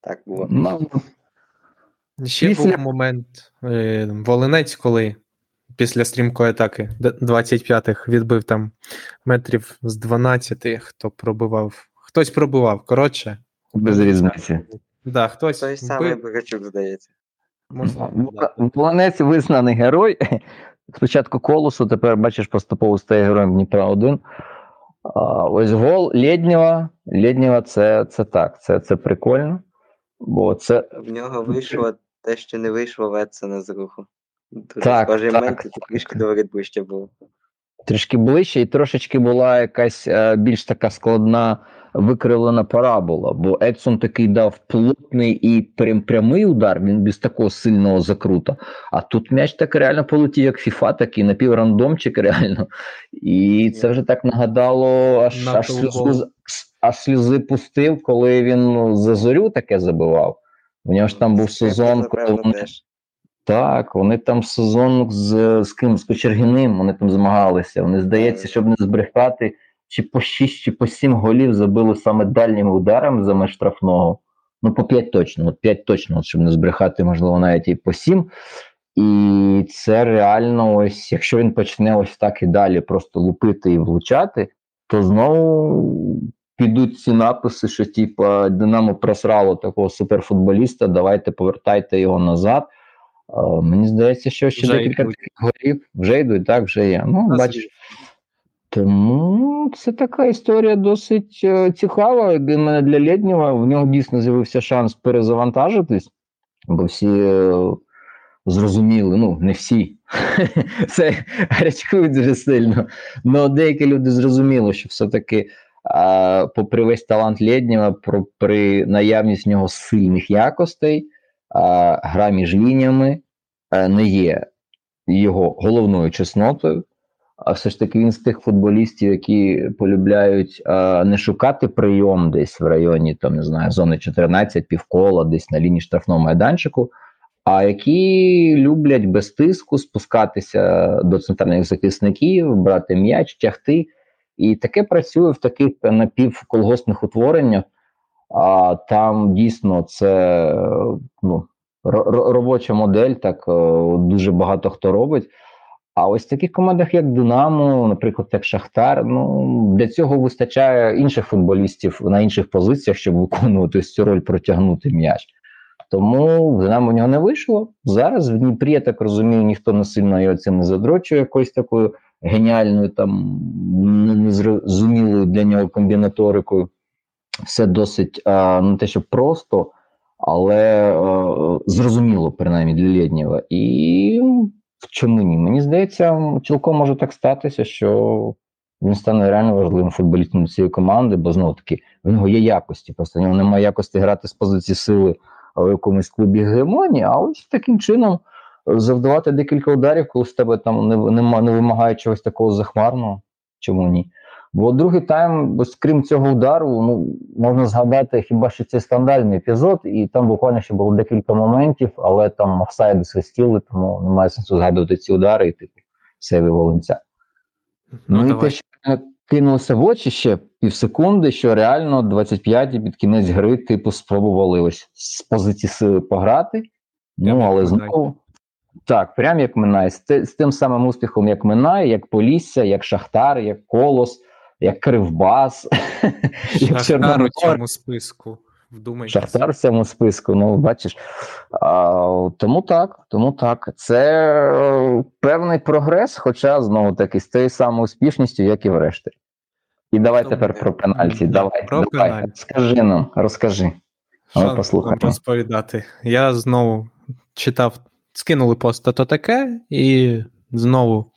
Так було. Ну, Ще Після- був момент е, Волинець, коли після стрімкої атаки 25-х відбив там метрів з 12, хто пробивав. Хтось пробивав, коротше. без різниці. Да, хтось Той самий вбив, здається. можна, да. Волонець визнаний герой. Спочатку колосу, тепер бачиш, поступово стає героєм Дніпра 1. А, ось гол Лєднєва. Лєднєва це, це так, це, це прикольно. Бо це В нього вийшло те, що не вийшло в Едсона з руху. Дуже Так, схожий так, момент, тільки трішки до ближче було. трішки ближче, і трошечки була якась е, більш така складна викривлена парабола, бо Едсон такий дав плотний і прям прямий удар, він без такого сильного закрута. А тут м'яч так реально полетів, як фіфа, такий напіврандомчик, реально. І це вже так нагадало, аж, На аж, сльози, аж сльози пустив, коли він ну, за зорю таке забивав. У нього ж там був сезон, коли вони. Так, вони там сезон з, з ким? З Кочергіним вони там змагалися. Вони, здається, щоб не збрехати, чи по 6, чи по 7 голів забили саме дальніми ударами за меж штрафного. Ну, по 5 точно, от 5 точно, щоб не збрехати, можливо, навіть і по 7. І це реально, ось, якщо він почне ось так і далі просто лупити і влучати, то знову підуть ці написи, що типа Динамо просрало такого суперфутболіста, давайте повертайте його назад. Мені здається, що ще Вже декілька голів вже йдуть, так, вже є. Ну, бачиш. Тому це така історія досить е, цікава. Для мене для Лєднєва. В нього дійсно з'явився шанс перезавантажитись, бо всі е, зрозуміли, ну, не всі. Це гарячкують дуже сильно. Але деякі люди зрозуміли, що все-таки, попри весь талант Лєднєва, про, при наявність в нього сильних якостей, гра між лініями е, не є його головною чеснотою. А все ж таки він з тих футболістів, які полюбляють а, не шукати прийом десь в районі там, не знаю, зони 14, півкола, десь на лінії штрафного майданчику, а які люблять без тиску спускатися до центральних захисників, брати м'яч, тягти. І таке працює в таких напівколгоспних утвореннях. А там дійсно це ну, ро- ро- робоча модель, так е, дуже багато хто робить. А ось в таких командах, як Динамо, наприклад, як Шахтар, ну для цього вистачає інших футболістів на інших позиціях, щоб виконувати цю роль протягнути м'яч. Тому в Динамо в нього не вийшло. Зараз в Дніпрі, я так розумію, ніхто не сильно його цим не задрочує якоюсь такою геніальною, там незрозумілою для нього комбінаторикою. Все досить а, не те, що просто, але а, зрозуміло, принаймні, для Лєднєва. І в чому ні? Мені здається, цілком може так статися, що він стане реально важливим футболістом цієї команди, бо знову таки в нього є якості. Просто в нього немає якості грати з позиції сили в якомусь клубі гегемонії, а ось таким чином завдавати декілька ударів, коли з тебе там не, не, не вимагає чогось такого захмарного. Чому ні? Бо другий тайм, ось крім цього удару, ну можна згадати хіба що цей скандальний епізод, і там буквально ще було декілька моментів, але там офсайди свистіли, тому немає сенсу згадувати ці удари і типу сейви Волинця. Ну, і те, що кинулося в очі ще півсекунди, що реально 25-ті під кінець гри, типу, спробували ось з позиції сили пограти. Ну, Прямо але знову. Так, прям як Минай, з, з тим самим успіхом, як Минай, як Полісся, як Шахтар, як Колос, як Кривбас, як Шахтар у цьому списку. Вдумайтеся. Шахтар в цьому списку, ну бачиш. А, тому так, тому так. Це е, певний прогрес, хоча знову таки з тією самою успішністю, як і врешті. І давай Ну, тепер про пенальті. да, Давай, про давай. пенальті. Скажи нам, розкажи. Послухаємо. розповідати? Я знову читав, скинули пост то таке, і знову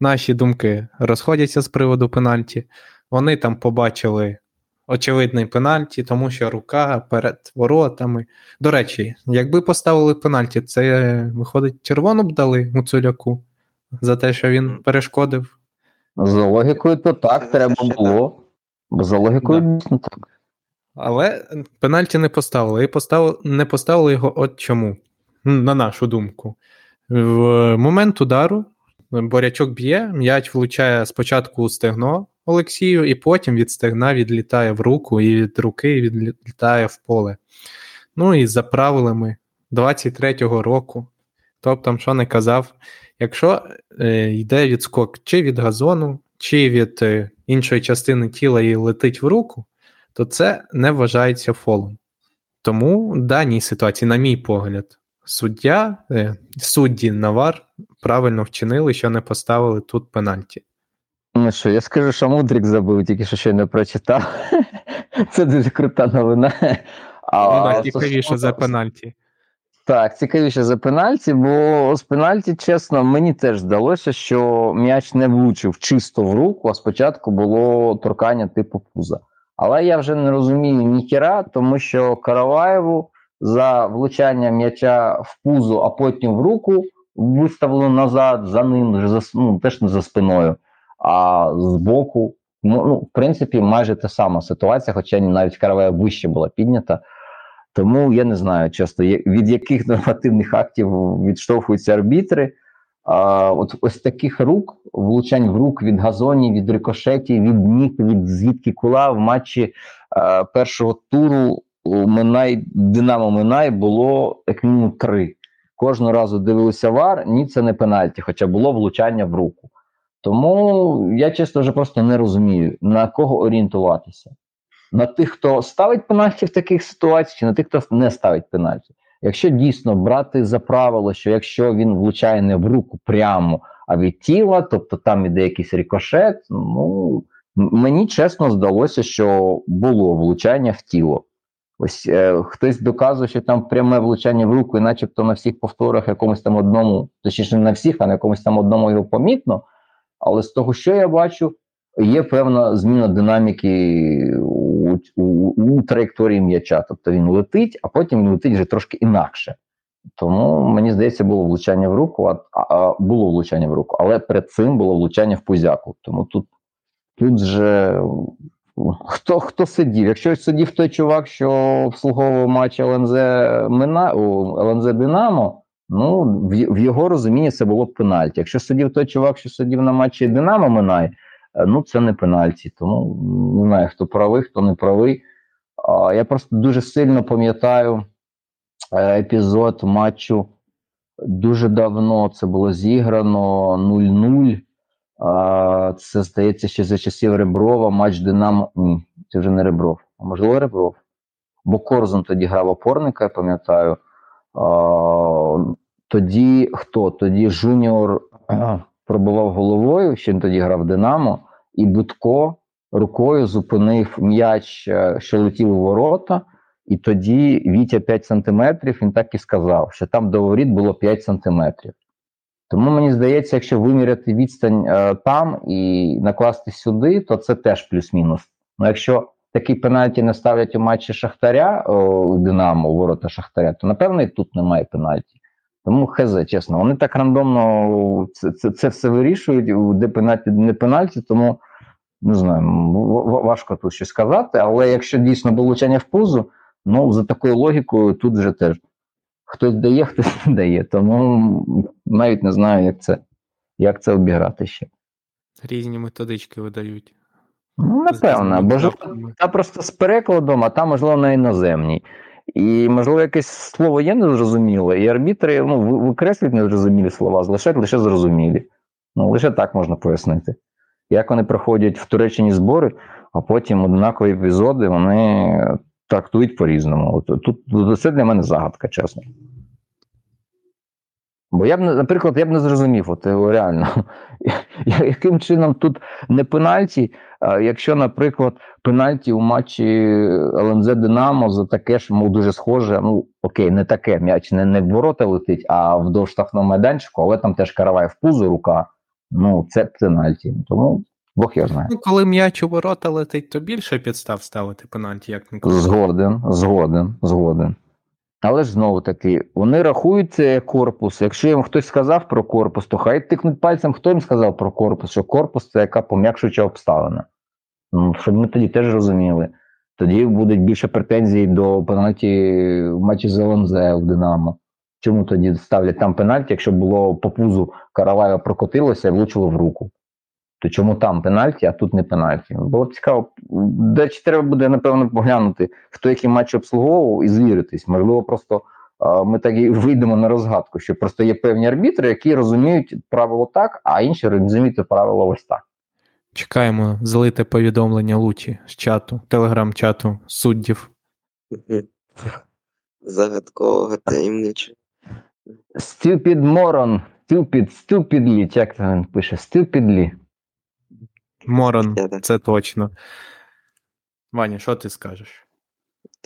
наші думки розходяться з приводу пенальті. Вони там побачили очевидний пенальті, тому що рука перед воротами. До речі, якби поставили пенальті, це виходить, червону б дали Гуцуляку за те, що він перешкодив. За логікою, то так, треба було. За логікою, дійсно так. Але пенальті не поставили. І поставили, не поставили його от чому, на нашу думку. В момент удару Борячок б'є, м'яч влучає спочатку у стегно Олексію, і потім від стегна відлітає в руку, і від руки відлітає в поле. Ну і за правилами 23-го року, б там що не казав, якщо е, йде відскок чи від газону, чи від е, іншої частини тіла і летить в руку, то це не вважається фолом. Тому в даній ситуації, на мій погляд, суддя, е, судді Навар правильно вчинили, що не поставили тут пенальті. Ну що, я скажу, що Мудрик забив, тільки що ще не прочитав. Це дуже крута новина. А, Ну так, цікавіше за пенальті. Так, цікавіше за пенальті, бо з пенальті, чесно, мені теж здалося, що м'яч не влучив чисто в руку, а спочатку було торкання типу пуза. Але я вже не розумію ніхіра, тому що Караваєву за влучання м'яча в пузо, а потім в руку виставлено назад за ним, ну, теж не за спиною, а збоку. Ну, ну, в принципі, майже та сама ситуація, хоча навіть Караваєв вище була піднята. Тому я не знаю часто, від яких нормативних актів відштовхуються арбітри. А, от ось таких рук, влучань в рук від газонів, від рикошетів, від ніг, від звідки кула в матчі а, першого туру у Минай, Динамо Минай було як мінімум три. Кожного разу дивилися вар, ні, це не пенальті, хоча було влучання в руку. Тому я чесно вже просто не розумію, на кого орієнтуватися на тих, хто ставить пенальті в таких ситуаціях, чи на тих, хто не ставить пенальті. Якщо дійсно брати за правило, що якщо він влучає не в руку прямо, а від тіла, тобто там іде якийсь рикошет, ну мені чесно здалося, що було влучання в тіло. Ось е, хтось доказує, що там пряме влучання в руку, і начебто на всіх повторах якомусь там одному, точніше не на всіх, а на якомусь там одному його помітно. Але з того, що я бачу, є певна зміна динаміки у, у, у траєкторії м'яча. Тобто він летить, а потім він летить вже трошки інакше. Тому мені здається, було влучання в руку, а, а, було влучання в руку, але перед цим було влучання в пузяку. Тому тут, тут же хто, хто сидів? Якщо сидів той чувак, що обслуговував матч ЛНЗ Мина, ЛНЗ Динамо, ну в, його розумінні це було б пенальті. Якщо сидів той чувак, що сидів на матчі Динамо Минай, е, ну це не пенальті. Тому не знаю, хто правий, хто не правий. Я просто дуже сильно пам'ятаю е, епізод матчу дуже давно. Це було зіграно 0-0. Це здається ще за часів Реброва, матч Динамо. Ні, це вже не Ребров, а можливо Ребров. Бо Корзун тоді грав опорника, я пам'ятаю. Тоді хто? Тоді Жуніор пробував головою, ще він тоді грав Динамо, і Будко рукою зупинив м'яч, е, що летів у ворота. І тоді Вітя 5 сантиметрів, він так і сказав, що там до воріт було 5 сантиметрів. Тому мені здається, якщо виміряти відстань е, там і накласти сюди, то це теж плюс-мінус. Ну якщо такий пенальті не ставлять у матчі Шахтаря о, Динамо, у ворота Шахтаря, то напевно і тут немає пенальті. Тому хз, чесно, вони так рандомно це, це, це все вирішують, де пенальті, де не пенальті, тому не знаю, важко тут щось сказати. Але якщо дійсно було влучання в пузу, ну за такою логікою тут вже теж хтось дає, хтось не дає. Тому навіть не знаю, як це, як це обіграти ще. Різні методички видають. Ну, напевно, бо ж та просто з перекладом, а там, можливо, на іноземній. І, можливо, якесь слово є незрозуміле, і арбітри ну, викреслюють незрозумілі слова, залишають лише зрозумілі. Ну, лише так можна пояснити. Як вони проходять в Туреччині збори, а потім однакові епізоди вони трактують по-різному. Тут, тут це для мене загадка, чесно. Бо я б, наприклад, я б не зрозумів, от е, реально, яким чином тут не пенальті, якщо, наприклад, пенальті у матчі ЛНЗ Динамо за таке ж, мов дуже схоже. Ну окей, не таке м'яч не, не в ворота летить, а вдовж штрафного майданчику, але там теж каравай в пузо рука. Ну, це пенальті. Тому Бог я знає. Ну, коли м'яч у ворота летить, то більше підстав ставити пенальті, як не коли. Згоден, згоден, згоден. Але ж знову таки, вони рахують це корпус. Якщо їм хтось сказав про корпус, то хай тикнуть пальцем, хто їм сказав про корпус, що корпус це яка пом'якшуюча обставина. Ну, щоб ми тоді теж розуміли. Тоді будуть більше претензій до пенальті в матчі з ЛНЗ в Динамо. Чому тоді ставлять там пенальті, якщо було по пузу Караваєва прокотилося і влучило в руку? То чому там пенальті, а тут не пенальті? Було б цікаво. До речі, треба буде, напевно, поглянути, хто який матч обслуговував і звіритись. Можливо, просто а, ми так і вийдемо на розгадку, що просто є певні арбітри, які розуміють правило так, а інші розуміють правило ось так. Чекаємо залите повідомлення Лучі з чату, телеграм-чату суддів. Загадкового таємничого. Stupid moron, stupid, stupidly, як він пише, stupidly. Морон, це точно. Ваня, що ти скажеш?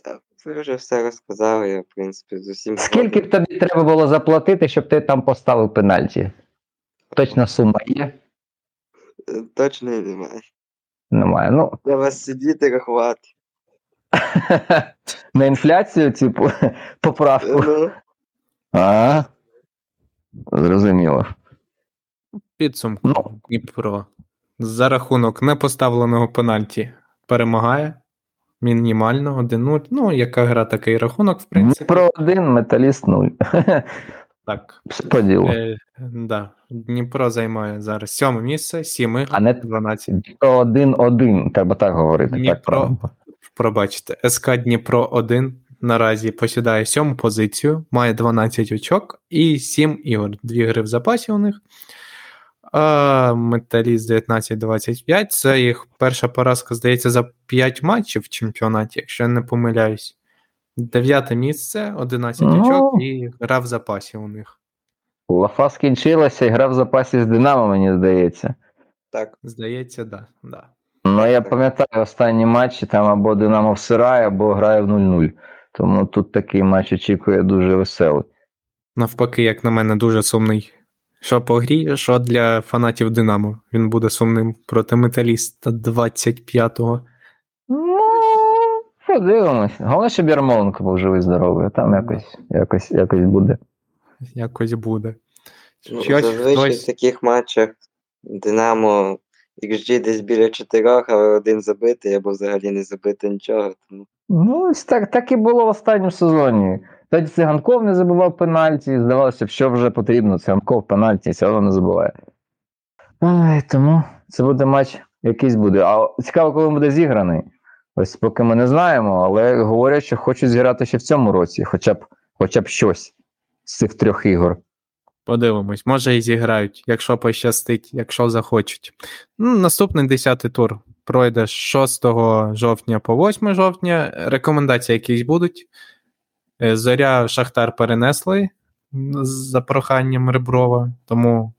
Та, ви вже все розказали, я, в принципі, з усім Скільки б тобі треба було заплатити, щоб ти там поставив пенальті? Точна сума є? згоден. Точно і немає. Немає. Ну, Я вас сидіти рахувати. на інфляцію, типу, поправку. Ну, А, зрозуміло. Підсумку Ну. Дніпро. За рахунок непоставленого пенальті перемагає. Мінімально 1-0. Ну, яка гра, такий рахунок, в принципі. Про один металіст нуль. Так. Все по ділу. Е, да. Дніпро займає зараз сьоме місце, 7 ігор, А не 12. Про один-один, треба так говорити. Так, Дніпро. правильно. Пробачте, СК Дніпро 1 наразі посідає сьому позицію, має 12 очок і 7 ігор. Дві гри в запасі у них. Металіст 19-25. Це їх перша поразка, здається, за 5 матчів в чемпіонаті, якщо я не помиляюсь. Дев'яте місце, 11 Ну. очок і гра в запасі у них. Лафа скінчилася і гра в запасі з Динамо, мені здається. так. Здається, да. да. Ну, я пам'ятаю останні матчі, там або Динамо всирає, або грає в 0-0. Тому тут такий матч очікує дуже веселий. Навпаки, як на мене, дуже сумний. Що по грі, що для фанатів Динамо. Він буде сумним проти металіста 25-го. Ну, подивимось. Головне, щоб Ярмоленко був живий здоровий, а там якось, якось, якось буде. Якось буде. Ну, зазвичай в таких матчах Динамо XG десь біля чотирьох, але один забитий або взагалі не забити нічого. Тому Ну, ось так, так і було в останньому сезоні. Тоді Циганков не забивав пенальті, здавалося, що вже потрібно. Циганков пенальті, все одно не забуває. Ай, тому це буде матч якийсь буде. А цікаво, коли буде зіграний. Ось поки ми не знаємо, але говорять, що хочуть зіграти ще в цьому році, хоча б, хоча б щось з цих трьох ігор. Подивимось, може і зіграють, якщо пощастить, якщо захочуть. Ну, наступний 10-й тур пройде з 6 жовтня по 8 жовтня. Рекомендації якісь будуть. Е, Зоря Шахтар перенесли за проханням Реброва, тому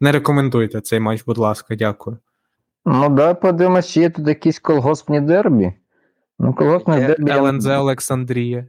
не рекомендуйте цей матч, будь ласка, дякую. Ну, давай подивимось, чи є тут якісь колгоспні дербі. Ну, колгоспне Є дербі. ЛНЗ Олександрія.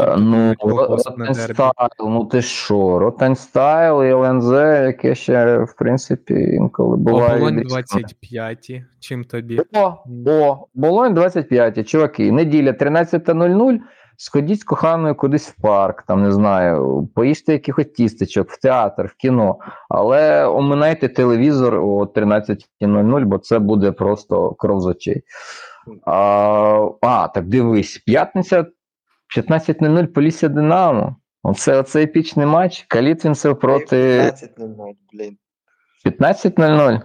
А, Ну, Ротань style, ну ти що, Ротань style і ЛНЗ, яке ще, в принципі, інколи буває. Оболонь різне. 25. Чим тобі? О, о, Болонь 25, чуваки, неділя 13.00, сходіть з коханою кудись в парк, там, не знаю, поїжте якихось тістечок, в театр, в кіно, але оминайте телевізор о 13.00, бо це буде просто кров з очей. А, а так дивись, п'ятниця 15.00 Полісся Динамо. Оце оце епічний матч. Калітвінцев проти 15-0, блін. 15.00.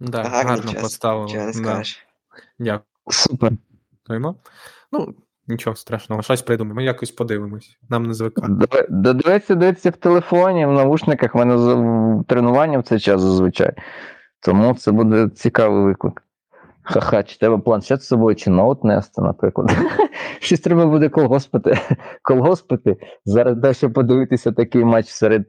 Да, гарно час, поставили. Не Да. скажеш. Дякую. Супер. Ну, нічого страшного, щось придумаємо, якось подивимось. Нам не звикати. Додивиться, дивиться в телефоні, в навушниках, в мене тренування в цей час зазвичай. Тому це буде цікавий виклик. Ха-ха, чи тебе планшет з собою, чи ноут нести, наприклад. Щось треба буде колгоспити. Колгоспити. Зараз далі подивитися такий матч серед.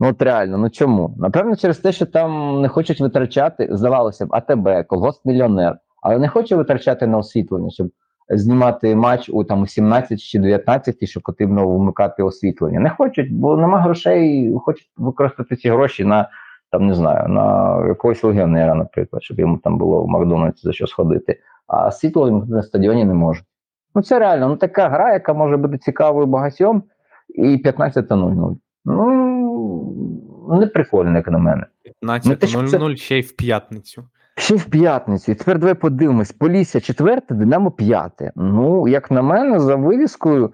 Ну, от реально, ну чому? Напевно, через те, що там не хочуть витрачати, здавалося б, АТБ, колгосп мільйонер, але не хоче витрачати на освітлення, щоб знімати матч у там у 17 чи 19, що потрібно вмикати освітлення. Не хочуть, бо нема грошей, хочуть використати ці гроші на там не знаю, на якогось легіонера, наприклад, щоб йому там було в Макдональдсі за що сходити. А світло на стадіоні не можуть. Ну це реально ну така гра, яка може бути цікавою багатьом, і 15.00. Ну не прикольно, як на мене. Ну, те, що це- 15.00 ще й в п'ятницю. Ще в п'ятницю. І тепер давай подивимось. Полісся четверте, Динамо п'яте. Ну, як на мене, за вивіскою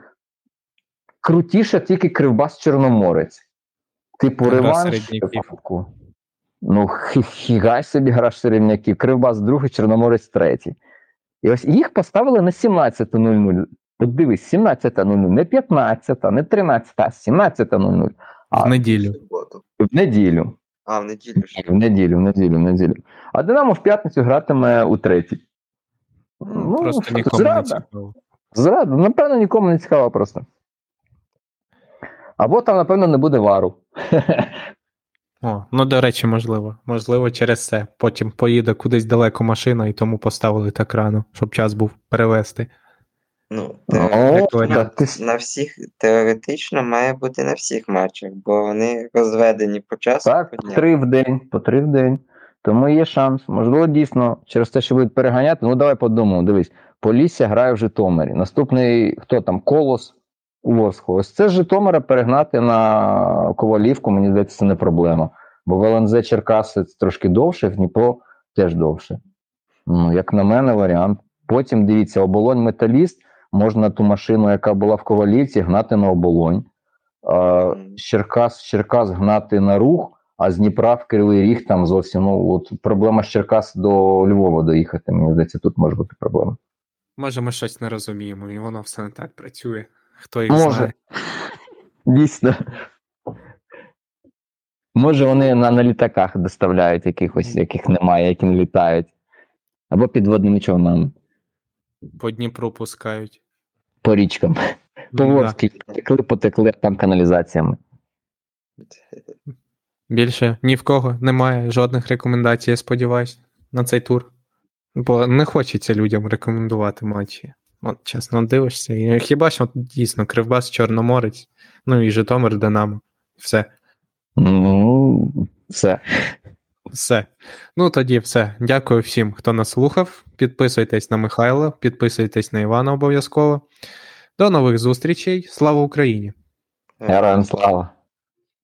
крутіше тільки Кривбас Чорноморець. Типу реванш. Ну, хігай собі гра середняків. Кривбас другий, Чорноморець третій. І ось їх поставили на 17.00. От дивись, 17.00, не 15, не 13, а 17.00. А В неділю. В неділю. А, в неділю. В неділю, в неділю, в неділю. А Динамо в п'ятницю гратиме у третій. Ну, Просто нікому не зрада. цікаво. Зрада. Напевно, нікому не цікаво просто. Або там, напевно, не буде вару. О, ну до речі, можливо. Можливо, через це. Потім поїде кудись далеко машина і тому поставили так рано, щоб час був перевести. Ну, О, теоретично, на всіх теоретично має бути на всіх матчах, бо вони розведені по часу. Так, по три в день, по три в день. Тому є шанс. Можливо, дійсно, через те, що будуть переганяти. Ну, давай подумаємо, дивись, Полісся грає в Житомирі. Наступний, хто там, Колос у Ворску. Ось це з Житомира перегнати на Ковалівку, мені здається, це не проблема. Бо в ЛНЗ Черкаси трошки довше, Дніпро теж довше. Ну, як на мене, варіант. Потім дивіться, оболонь металіст можна ту машину, яка була в Ковалівці, гнати на оболонь. З Черкас, Черкас гнати на рух, а з Дніпра в Кривий Ріг там зовсім ну, от проблема з Черкас до Львова доїхати. Мені здається, тут може бути проблема. Може, ми щось не розуміємо, і воно все не так працює. Хто їх Може. знає. Дійсно. Може, вони на, на літаках доставляють якихось, яких немає, які не літають. Або підводними човнами, По Дніпру пускають. По річкам. По Ну, да. Ворській потекли, потекли там каналізаціями. Більше ні в кого немає жодних рекомендацій, я сподіваюся, на цей тур. Бо не хочеться людям рекомендувати матчі. От чесно дивишся. І хіба що от, дійсно Кривбас, Чорноморець, ну і Житомир Динамо. Все. Ну, все. Все. Ну тоді все. Дякую всім, хто нас слухав. Підписуйтесь на Михайла, підписуйтесь на Івана обов'язково. До нових зустрічей. Слава Україні! Героям слава.